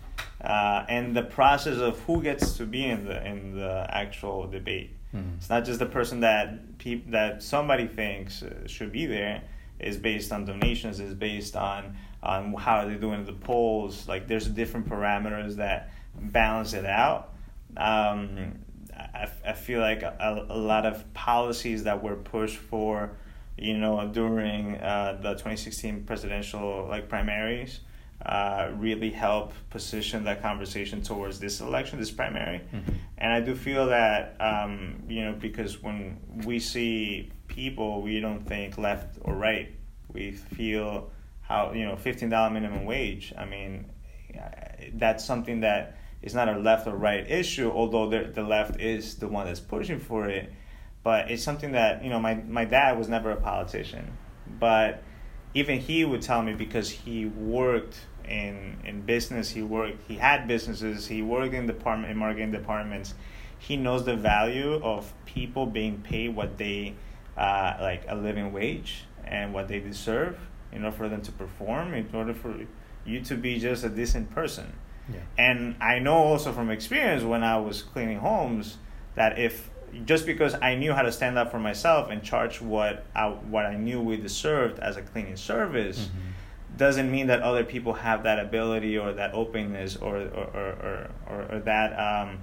uh, and the process of who gets to be in the in the actual debate. Mhm. It's not just the person that peop- that somebody thinks uh, should be there. Is based on donations. Is based on on how they're doing in the polls. Like there's different parameters that balance it out. Um, I, I feel like a, a lot of policies that were pushed for, you know, during uh, the 2016 presidential like primaries, uh, really help position that conversation towards this election, this primary. Mm-hmm. And I do feel that, um, you know, because when we see people, we don't think left or right. We feel how, you know, $15 minimum wage. I mean, that's something that is not a left or right issue, although the, the left is the one that's pushing for it. But it's something that, you know, my, my dad was never a politician. But even he would tell me because he worked in in business he worked he had businesses he worked in department in marketing departments he knows the value of people being paid what they uh, like a living wage and what they deserve in order for them to perform in order for you to be just a decent person Yeah. and I know also from experience when I was cleaning homes that if just because I knew how to stand up for myself and charge what I, what I knew we deserved as a cleaning service, Mm-hmm. doesn't mean that other people have that ability or that openness or or, or, or, or that um,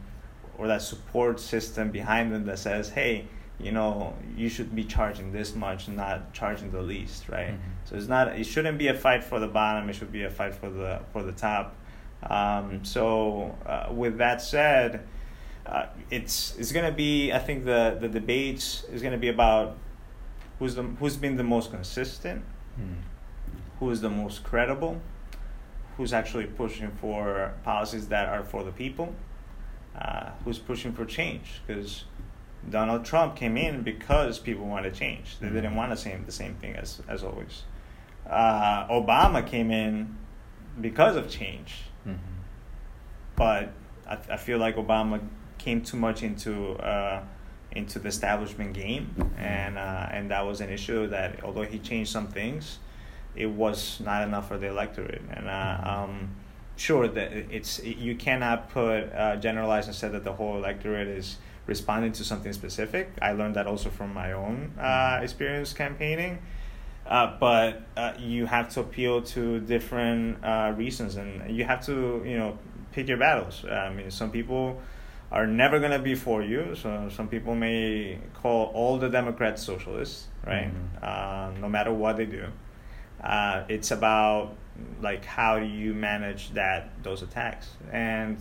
or that support system behind them that says, hey, you know, you should be charging this much, not charging the least, right? Mhm. So it's not it shouldn't be a fight for the bottom. It should be a fight for the for the top. Um, so uh, with that said, uh, it's it's gonna be I think the the debates is gonna be about who's the who's been the most consistent, Mm. who is the most credible, who's actually pushing for policies that are for the people, uh, who's pushing for change because. Donald Trump came in because people wanted change. They didn't want the same the same thing as as always. Uh, Obama came in because of change Mhm. but I, I feel like Obama came too much into uh, into the establishment game, and uh, and that was an issue that although he changed some things, it was not enough for the electorate. And uh, um, sure that it's you cannot put uh, generalize and say that the whole electorate is responding to something specific. I learned that also from my own uh, experience campaigning. Uh, but uh, you have to appeal to different uh, reasons, and you have to, you know, pick your battles. I mean, some people are never going to be for you. So some people may call all the Democrats socialists, right? Mhm. Uh, no matter what they do, uh, it's about like how do you manage that those attacks, and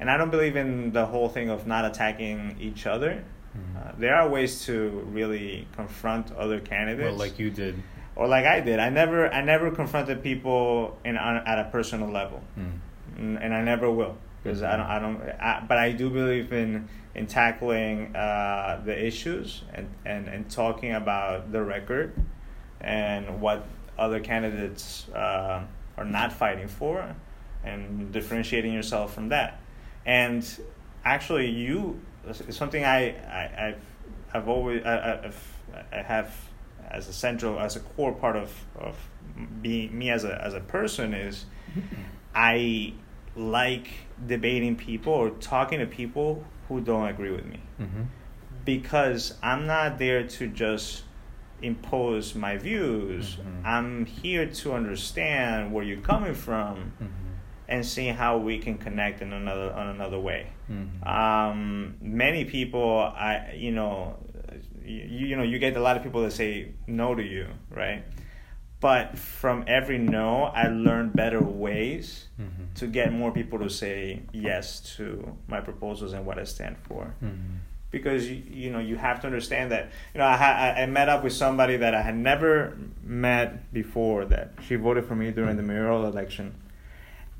and I don't believe in the whole thing of not attacking each other. Mhm. Uh, there are ways to really confront other candidates Well, like you did. or like I did. I never I never confronted people in on, at a personal level, Mm. and, and I never will because I don't I don't. I, but I do believe in in tackling uh, the issues and, and and talking about the record and what other candidates uh, are not fighting for, and differentiating yourself from that. And actually, you something I, I I've I've always I, I've, I have as a central as a core part of of being me as a as a person is I like debating people or talking to people who don't agree with me Mm-hmm. because I'm not there to just impose my views. Mhm. I'm here to understand where you're coming from Mm-hmm. And see how we can connect in another on another way. Mm-hmm. Um, many people, I you know, you, you know, you get a lot of people that say no to you, right? But from every no, I learned better ways Mhm. to get more people to say yes to my proposals and what I stand for Mm-hmm. because you, you know you have to understand that you know I, ha- I I met up with somebody that I had never met before that she voted for me during the mayoral election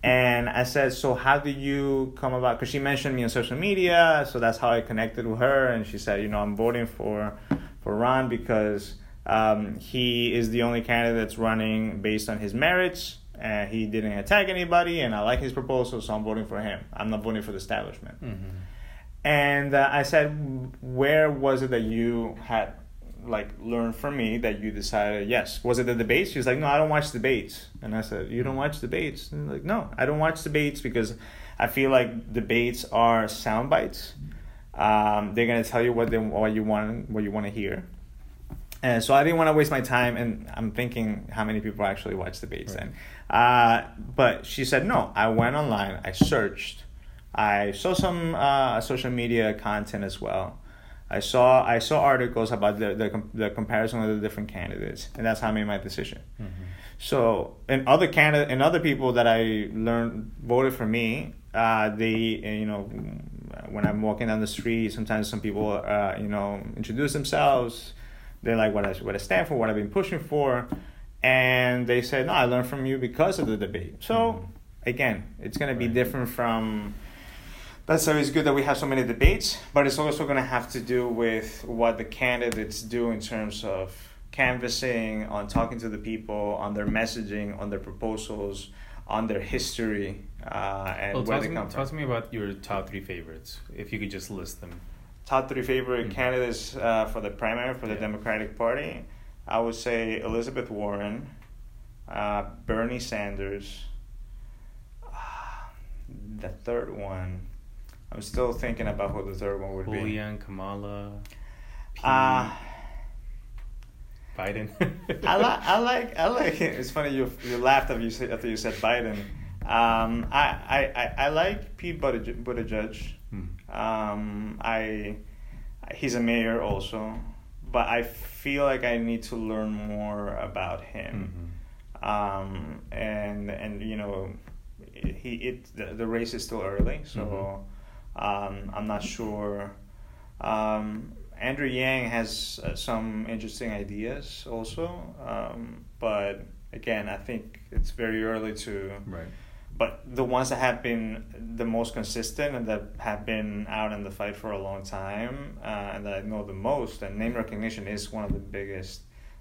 and I said so how do you come about? Because she mentioned me on social media so that's how I connected with her. And she said you know I'm voting for for Ron because um, he is the only candidate that's running based on his merits and he didn't attack anybody and I like his proposal so I'm voting for him. I'm not voting for the establishment. Mm-hmm. and uh, I said, where was it that you had like learn from me that you decided yes? Was it the debates? She was like, no, I don't watch debates. And I said, you don't watch debates? And like, no, I don't watch debates because I feel like debates are sound bites. Um, they're gonna tell you what they what you want what you want to hear. And so I didn't want to waste my time, and I'm thinking how many people actually watch debates Right. then. Uh, but she said no. I went online, I searched I saw some uh, social media content as well. I saw I saw articles about the, the the comparison of the different candidates, and that's how I made my decision. Mm-hmm. So, and other candidate and other people that I learned voted for me, uh, they you know when I'm walking down the street, sometimes some people uh, you know introduce themselves. They're like what I what I stand for, what I've been pushing for, and they said, "No, I learned from you because of the debate." So, Mhm. again, it's gonna be different from. That's always good that we have so many debates, but it's also going to have to do with what the candidates do in terms of canvassing, on talking to the people, on their messaging, on their proposals, on their history, uh, and Well, where talk, they to me, come talk to me about your top three favorites, if you could just list them. Top three favorite Mhm. candidates uh, for the primary for the Yeah. Democratic Party, I would say Elizabeth Warren, uh, Bernie Sanders. Ah, the third one, I'm still thinking about who the third one would be. Julian, Kamala, Uh, Biden. I like I like I like it's funny you you laughed after you said after you said Biden. Um, I, I, I, I like Pete Buttigieg. Buttigieg. Hmm. Um, I he's a mayor also, but I feel like I need to learn more about him. Mhm. Um, and and you know, he it the, the race is still early, so um, I'm not sure. Um, Andrew Yang has uh, some interesting ideas also, um, but again, I think it's very early to. Right. But the ones that have been the most consistent and that have been out in the fight for a long time, uh, and that I know the most, and name recognition is one of the biggest,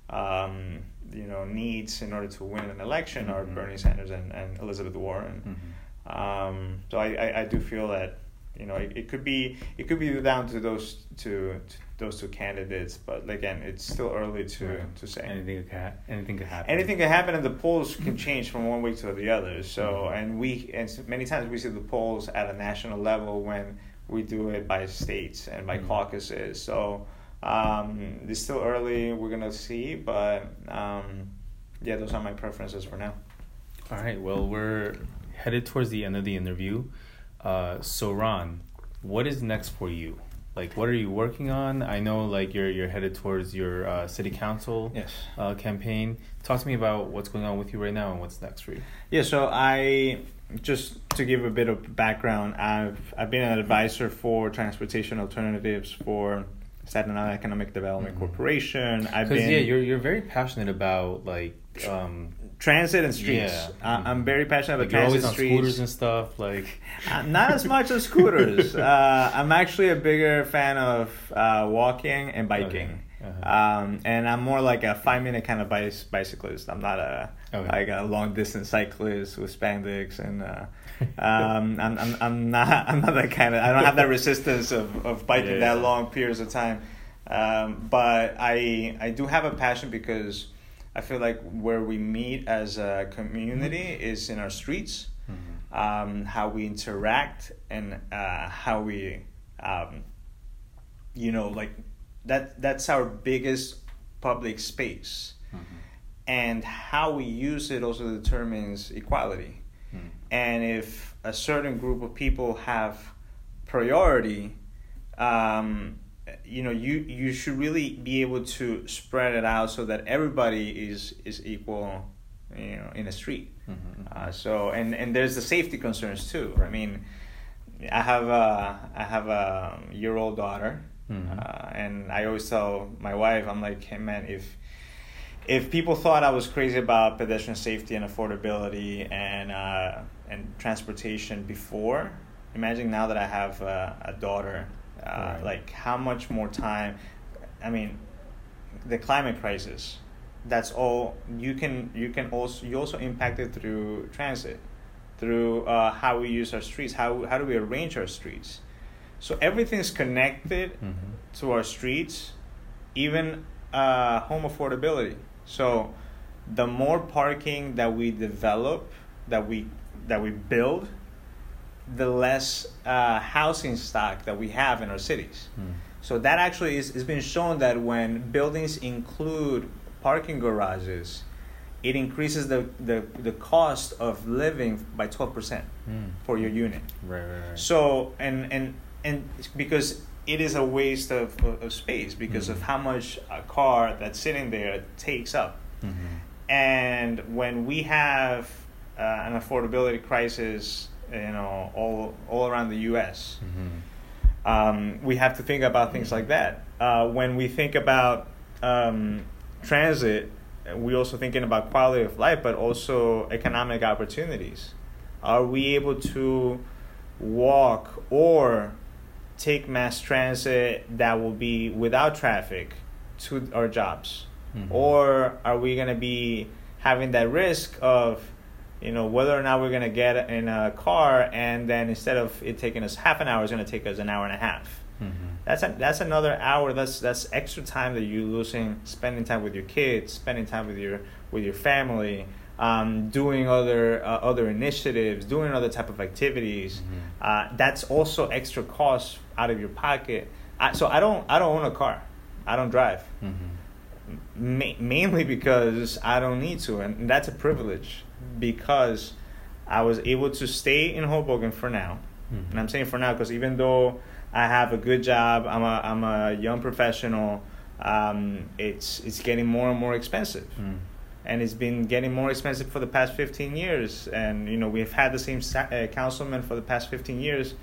um, you know, needs in order to win an election are Mhm. Bernie Sanders and, and Elizabeth Warren. Mhm. Um, so I, I, I do feel that you know it, it could be it could be down to those two to those two candidates, but again, it's still early to Right. to say. Anything could ha- anything could happen. Anything can happen, and the polls can change from one week to the other. So, Mhm. and we and many times we see the polls at a national level when we do it by states and by Mhm. caucuses. So, um, it's still early. We're gonna see, but um, yeah, those are my preferences for now. All right. Well, we're headed towards the end of the interview. Uh, so, Ron, what is next for you? Like, what are you working on? I know, like, you're you're headed towards your uh, city council Yes. uh, campaign. Talk to me about what's going on with you right now and what's next for you. Yeah, so I just to give a bit of background, I've I've been an advisor for transportation alternatives for Staten Island Economic Development Mhm. Corporation. I've been yeah, you're you're very passionate about like um, transit and streets. Yeah. I, I'm very passionate like about you're transit on streets. scooters and stuff. Like Uh, not as much as scooters. uh, I'm actually a bigger fan of uh, walking and biking. Okay. Uh-huh. Um, and I'm more like a five minute kind of bice- bicyclist. I'm not a Okay. like a long distance cyclist with spandex and uh, um, I'm, I'm I'm not I'm not that kind of I don't have that resistance of, of biking Yeah. that long periods of time. Um, but I I do have a passion because I feel like where we meet as a community is in our streets Mhm. um, how we interact and uh, how we um, you know like that that's our biggest public space Mhm. and how we use it also determines equality Mhm. and if a certain group of people have priority um, you know you you should really be able to spread it out so that everybody is is equal you know in the street Mhm. uh, so and and there's the safety concerns too. I mean, I have a I have a year old daughter, Mhm. uh, and I always tell my wife, I'm like, hey man, if if people thought I was crazy about pedestrian safety and affordability and uh, and transportation before, imagine now that I have uh, a daughter, uh, Right. like how much more time. I mean, the climate crisis that's all you can you can also you also impact it through transit through uh, how we use our streets how how do we arrange our streets so everything's connected Mhm. to our streets even uh, home affordability so the more parking that we develop that we that we build the less uh, housing stock that we have in our cities Mhm. so that actually is it's been shown that when buildings include parking garages, it increases the, the, the cost of living by 12% Mm. for your unit. Right, right, right. So and and and because it is a waste of, of, space because of Mhm. how much a car that's sitting there takes up. Mhm. And when we have uh, an affordability crisis, you know, all all around the U.S., Mhm. um, we have to think about things like that. Uh, when we think about um, transit, we're also thinking about quality of life, but also economic opportunities. Are we able to walk or take mass transit that will be without traffic to our jobs? Mhm. Or are we going to be having that risk of, you know, whether or not we're going to get in a car and then instead of it taking us half an hour, it's going to take us an hour and a half? Mhm. That's a, that's another hour. That's that's extra time that you're losing, spending time with your kids, spending time with your with your family, um, doing other uh, other initiatives, doing other type of activities. Mhm. Uh, that's also extra cost out of your pocket. I, so I don't I don't own a car. I don't drive. Mhm. Ma- mainly because I don't need to, and that's a privilege because I was able to stay in Hoboken for now. Mhm. And I'm saying for now because even though I have a good job, I'm a I'm a young professional. Um, it's it's getting more and more expensive, Mm. and it's been getting more expensive for the past 15 years. And you know we've had the same sa- uh, councilman for the past 15 years,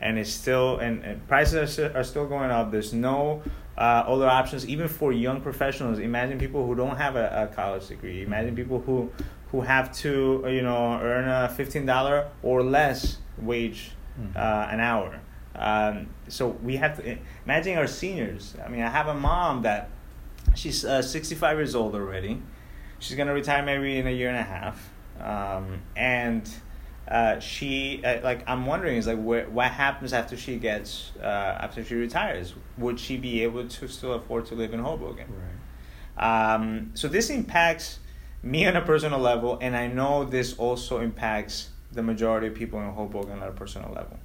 and it's still and, and prices are, are still going up. There's no uh, other options even for young professionals. Imagine people who don't have a, a college degree. Imagine people who who have to uh, you know earn a fifteen dollar or less wage Mhm. uh, an hour. Um, so we have to imagine our seniors. I mean, I have a mom that she's uh, 65 years old already. She's gonna retire maybe in a year and a half, um, and uh, she uh, like I'm wondering is like where, what happens after she gets uh, after she retires? Would she be able to still afford to live in Hoboken? Right. Um, so this impacts me on a personal level, and I know this also impacts the majority of people in Hoboken on a personal level.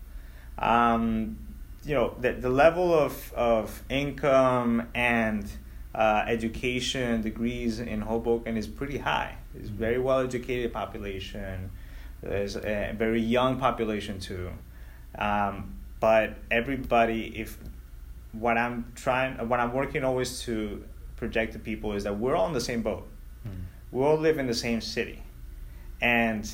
Um, you know, the, the level of, of income and uh, education degrees in Hoboken is pretty high. It's a very well educated population. There's a very young population too. Um, but everybody, if what I'm trying, what I'm working always to project to people is that we're all in the same boat. We all live in the same city. And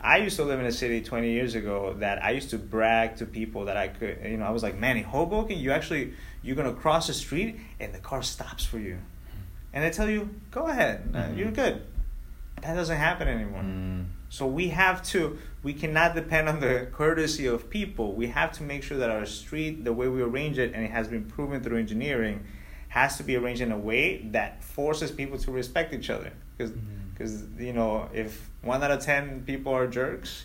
I used to live in a city 20 years ago that I used to brag to people that I could, you know, I was like, man, in Hoboken, you actually, you're going to cross the street and the car stops for you. And they tell you, go ahead, uh, Mhm. you're good. That doesn't happen anymore. Mm. So we have to, we cannot depend on the courtesy of people. We have to make sure that our street, the way we arrange it, and it has been proven through engineering, has to be arranged in a way that forces people to respect each other. Because, Mhm. you know, if one out of ten people are jerks,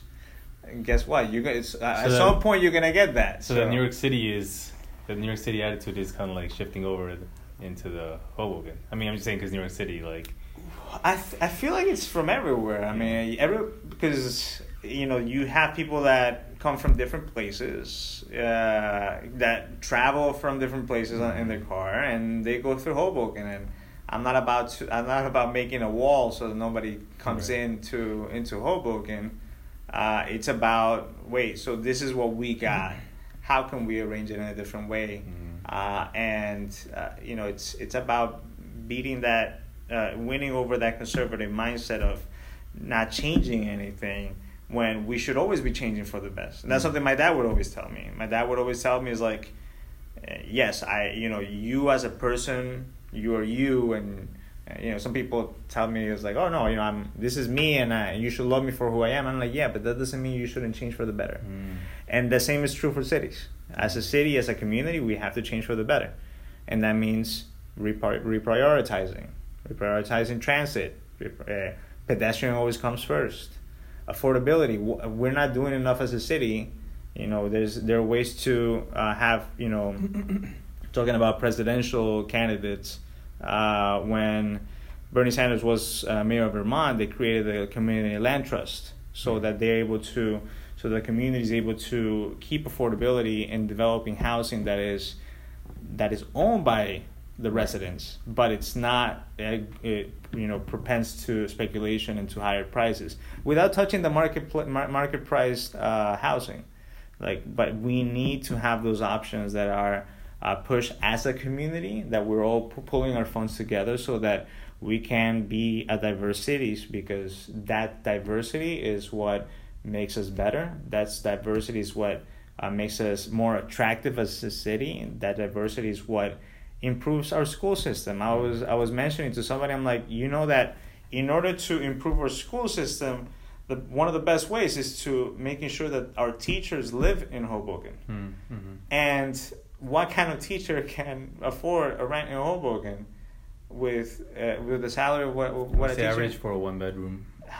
guess what? You guys, uh, at So some point, you're gonna get that. So, the New York City is the New York City attitude is kind of like shifting over into the Hoboken. I mean, I'm just saying because New York City, like, I, I feel like it's from everywhere. I mean, every because you know you have people that come from different places, uh, that travel from different places on- in their car, and they go through Hoboken. And I'm not about to. I'm not about making a wall so that nobody comes Right. into into Hoboken. Uh, it's about wait. So this is what we got. How can we arrange it in a different way? Mm. uh, and uh, you know it's it's about beating that uh, winning over that conservative mindset of not changing anything when we should always be changing for the best and that's something my dad would always tell me my dad would always tell me is like uh, yes i you know you as a person you are you and uh, you know some people tell me it's like oh no you know i'm this is me and I, you should love me for who i am i'm like yeah but that doesn't mean you shouldn't change for the better Mm. and the same is true for cities. As a city, as a community, we have to change for the better. And that means repri- reprioritizing, reprioritizing transit. Rep- uh, pedestrian always comes first. Affordability. We're not doing enough as a city. You know, there's there are ways to uh, have you know, talking about presidential candidates. Uh, when Bernie Sanders was uh, mayor of Vermont, they created a community land trust so that they're able to so the community is able to keep affordability in developing housing that is that is owned by the residents, but it's not uh, it, you know propense to speculation and to higher prices without touching the market market priced uh, housing. Like, but we need to have those options that are uh, pushed as a community that we're all pulling our funds together so that we can be a diverse cities because that diversity is what makes us better. That's diversity is what uh, makes us more attractive as a city. That diversity is what improves our school system. I was I was mentioning to somebody, I'm like, you know that in order to improve our school system, the one of the best ways is to making sure that our teachers live in Hoboken. Mm-hmm. And what kind of teacher can afford a rent in Hoboken with uh, with the salary of what what What's a the teacher? average for a one bedroom?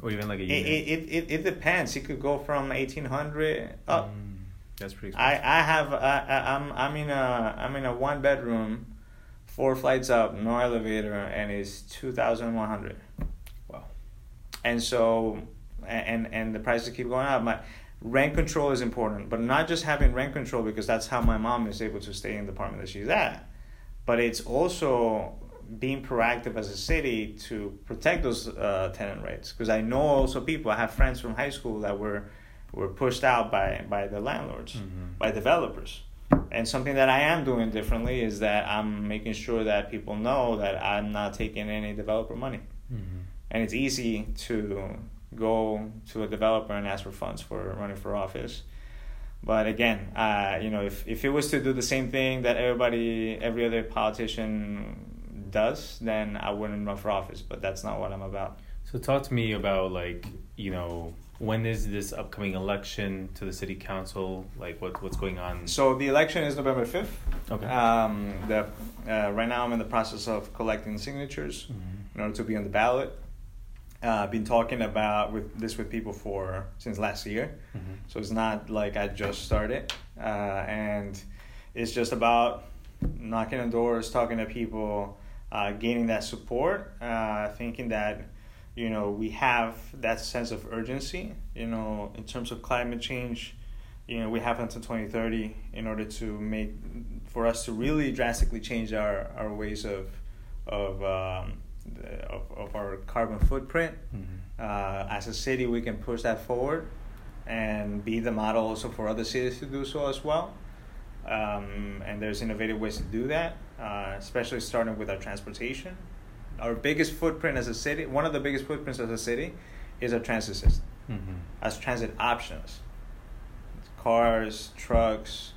Or even like a It, it, it, it depends. It could go from eighteen hundred up. Mm, that's pretty I, expensive. I have I, I I'm I'm in a I'm in a one bedroom, four flights up, no elevator, and it's two thousand one hundred. wow. And so and and the prices keep going up. My rent control is important, but not just having rent control because that's how my mom is able to stay in the apartment that she's at, but it's also being proactive as a city to protect those uh, tenant rights. Because I know also people. I have friends from high school that were were pushed out by by the landlords, Mhm. by developers. And something that I am doing differently is that I'm making sure that people know that I'm not taking any developer money Mm-hmm. and it's easy to go to a developer and ask for funds for running for office. But again, uh, you know, if, if it was to do the same thing that everybody, every other politician does, then I wouldn't run for office. But that's not what I'm about. So talk to me about like you know when is this upcoming election to the city council? Like what what's going on? So the election is November fifth. Okay. Um, the uh, right now I'm in the process of collecting signatures Mhm. in order to be on the ballot. Uh, I've been talking about with this with people for since last year. Mhm. So it's not like I just started, uh, and it's just about knocking on doors, talking to people, uh, gaining that support, uh, thinking that you know we have that sense of urgency. You know, in terms of climate change, you know we have until twenty thirty in order to make for us to really drastically change our, our ways of of, um, the, of of our carbon footprint Mhm. uh, as a city, we can push that forward and be the model also for other cities to do so as well. Um, and there's innovative ways to do that, uh, especially starting with our transportation. Our biggest footprint as a city, one of the biggest footprints as a city, is our transit system, Mhm. as transit options. Cars, trucks,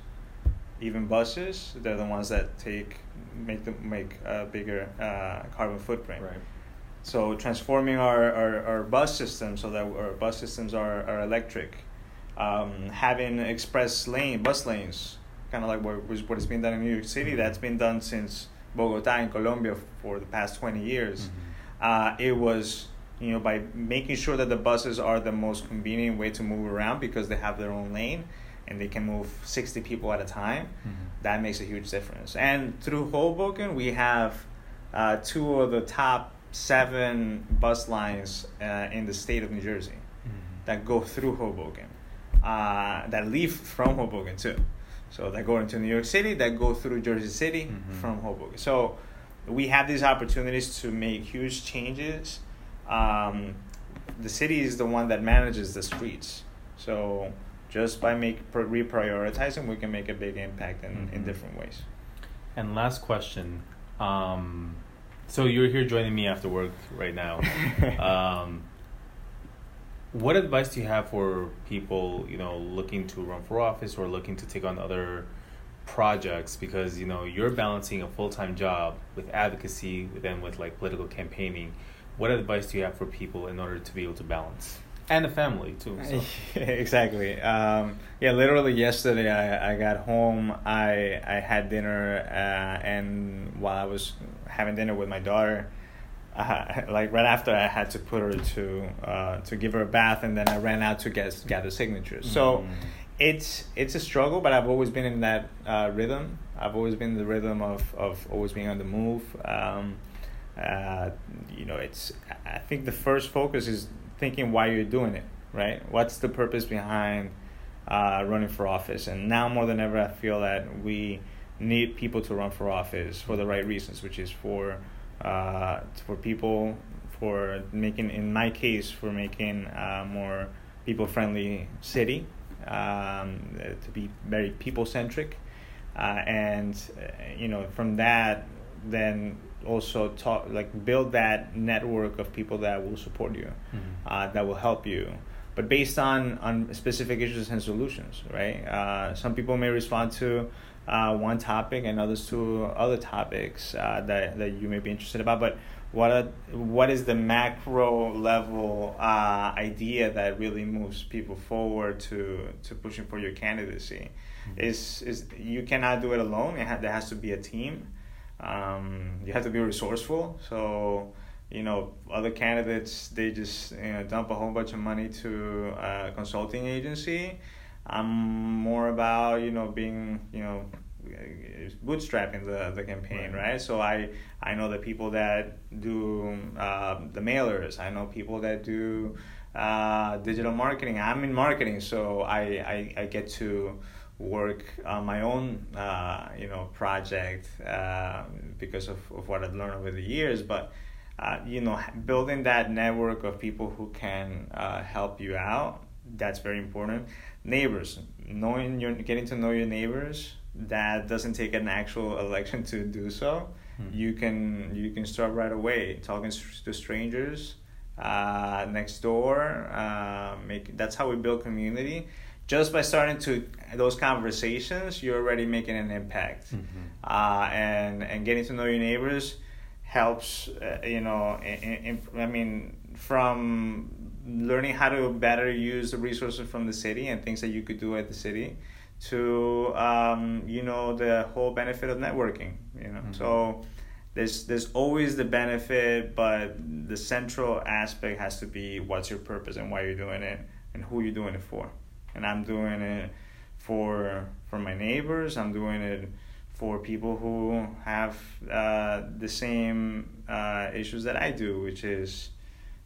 even buses, they're the ones that take make them make a bigger uh, carbon footprint. Right. So transforming our, our, our bus system so that our bus systems are, are electric, um, having express lane bus lanes, kind of like what was what has been done in New York City. That's been done since Bogota in Colombia for the past twenty years. Mhm. Uh, it was you know by making sure that the buses are the most convenient way to move around because they have their own lane and they can move sixty people at a time Mhm. that makes a huge difference. And through Hoboken, we have uh, two of the top seven bus lines uh, in the state of New Jersey Mhm. that go through Hoboken, uh, that leave from Hoboken too. So that go into New York City, they go through Jersey City Mhm. from Hoboken. So we have these opportunities to make huge changes. Um, the city is the one that manages the streets. So just by make reprioritizing, we can make a big impact in, in Mhm. different ways. And last question. Um, so you're here joining me after work right now. um, what advice do you have for people, you know, looking to run for office or looking to take on other projects? Because you know you're balancing a full time job with advocacy, then with like political campaigning. What advice do you have for people in order to be able to balance and a family too? So. exactly. Um, yeah, literally yesterday I, I got home. I I had dinner, uh, and while I was having dinner with my daughter, uh, like right after I had to put her to uh, to give her a bath, and then I ran out to get gather signatures. So Mhm. it's it's a struggle, but I've always been in that uh, rhythm. I've always been in the rhythm of of always being on the move. Um, uh, you know, it's. I think the first focus is thinking why you're doing it, right? What's the purpose behind uh, running for office? And now more than ever, I feel that we need people to run for office for the right reasons, which is for uh, for people for making, in my case, for making a more people friendly city, um, to be very people centric, uh, and uh, you know from that then also talk like build that network of people that will support you, Mm-hmm. uh, that will help you. But based on on specific issues and solutions, right? Uh, some people may respond to uh, one topic and others to other topics uh, that that you may be interested about. But what are, what is the macro level uh, idea that really moves people forward to to pushing for your candidacy? Is is you cannot do it alone. It ha- there has to be a team. Um, you have to be resourceful. So you know, other candidates they just you know, dump a whole bunch of money to a consulting agency. I'm more about you know being you know bootstrapping the, the campaign right. so I I know the people that do uh, the mailers. I know people that do uh, digital marketing. I'm in marketing so I, I, I get to work on my own uh, you know project uh, because of, of what I've learned over the years. But uh, you know building that network of people who can uh, help you out that's very important neighbors knowing your getting to know your neighbors that doesn't take an actual election to do so Hmm. you can you can start right away talking to strangers uh, next door uh, make that's how we build community just by starting to those conversations you're already making an impact Mhm. uh, and and getting to know your neighbors helps uh, you know in, in, i mean from learning how to better use the resources from the city and things that you could do at the city to um, you know the whole benefit of networking you know Mhm. so there's there's always the benefit but the central aspect has to be what's your purpose and why you're doing it and who you're doing it for and i'm doing it for for my neighbors i'm doing it for people who have uh, the same uh, issues that i do which is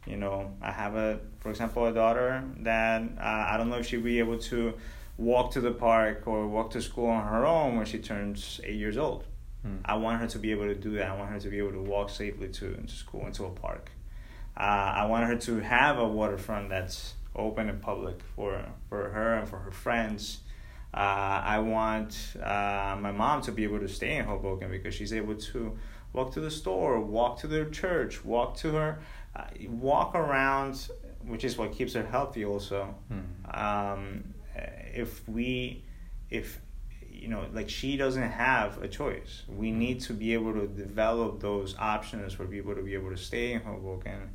you know i have a for example a daughter that uh, i don't know if she'll be able to walk to the park or walk to school on her own when she turns eight years old Hmm. I want her to be able to do that. I want her to be able to walk safely to, to school and to a park. Uh, I want her to have a waterfront that's open and public for, for her and for her friends. Uh, I want uh, my mom to be able to stay in Hoboken because she's able to walk to the store, walk to their church, walk to her, uh, walk around, which is what keeps her healthy also Hmm. um, if we if you know like she doesn't have a choice. We need to be able to develop those options for people to be able to stay in hoboken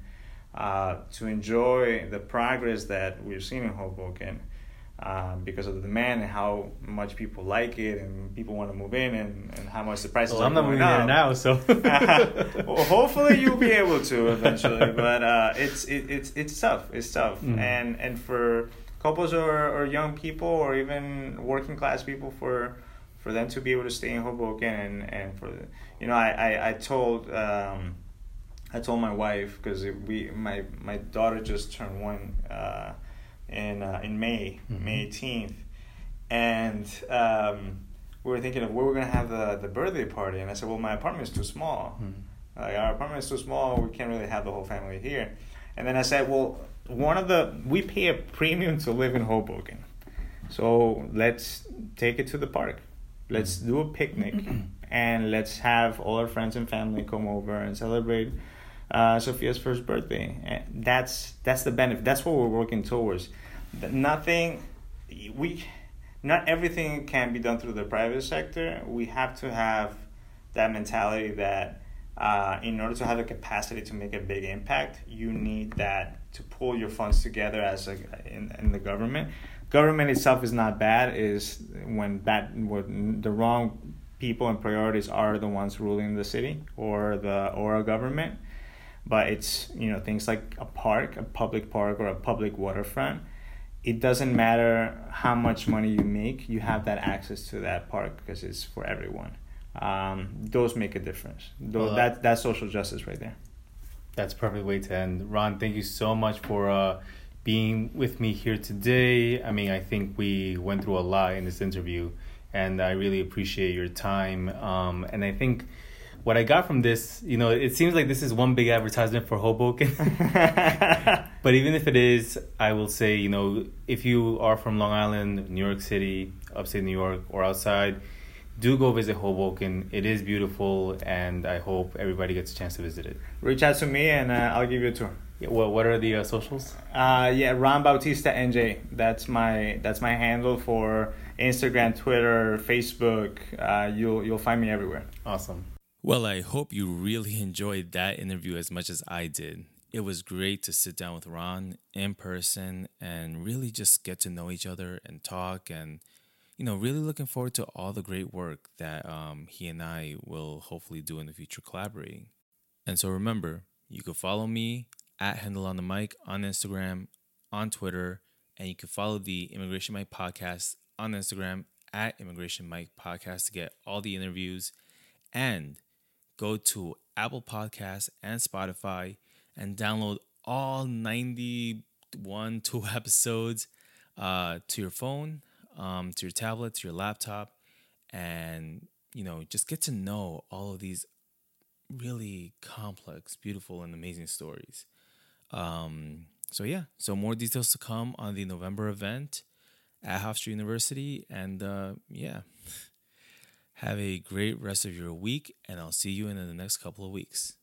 uh, to enjoy the progress that we're seeing in hoboken uh, because of the demand and how much people like it and people want to move in and, and how much the prices Well, are I'm not moving there now, so. well, hopefully you'll be able to eventually, but uh, it's it, it's it's tough. It's tough, Mhm. and and for couples or, or young people or even working class people for for them to be able to stay in Hoboken and and for the, you know I I, I told um, I told my wife because we my my daughter just turned one uh, in uh, in May Mhm. May eighteenth, and um, we were thinking of where we're gonna have the the birthday party, and I said, well, my apartment is too small. Hmm. Like our apartment is too small, we can't really have the whole family here. And then I said, well, one of the we pay a premium to live in Hoboken, so let's take it to the park. Let's do a picnic, and let's have all our friends and family come over and celebrate uh, Sophia's first birthday. And that's that's the benefit. That's what we're working towards. Nothing, we, not everything can be done through the private sector. We have to have that mentality that uh, in order to have the capacity to make a big impact, you need that to pull your funds together as a in, in the government. Government itself is not bad. Is when bad when the wrong people and priorities are the ones ruling the city or the or a government. But it's you know things like a park, a public park, or a public waterfront. It doesn't matter how much money you make. You have that access to that park because it's for everyone um, those make a difference. Though Well, that that's social justice right there. That's a perfect way to end. Ron, thank you so much for uh, being with me here today. I mean, I think we went through a lot in this interview, and I really appreciate your time. Um, and I think what I got from this, you know, it seems like this is one big advertisement for Hoboken. but even if it is, I will say, you know, if you are from Long Island, New York City, upstate New York, or outside, do go visit Hoboken. It is beautiful, and I hope everybody gets a chance to visit it. Reach out to me, and uh, I'll give you a tour. Yeah, well, what are the uh, socials? Uh, yeah, Ron Bautista NJ. That's my that's my handle for Instagram, Twitter, Facebook. Uh, you'll you'll find me everywhere. Awesome. Well, I hope you really enjoyed that interview as much as I did. It was great to sit down with Ron in person and really just get to know each other and talk and you know really looking forward to all the great work that um, he and I will hopefully do in the future collaborating. And so remember, you can follow me at Handle on the Mic on Instagram, on Twitter, and you can follow the Immigration Mic podcast on Instagram at Immigration Mic podcast to get all the interviews and go to Apple Podcasts and Spotify and download all 91 two episodes uh, to your phone, um, to your tablet, to your laptop, and you know just get to know all of these really complex, beautiful, and amazing stories. Um, so yeah, so more details to come on the November event at Hofstra University, and uh, yeah. Have a great rest of your week, and I'll see you in the next couple of weeks.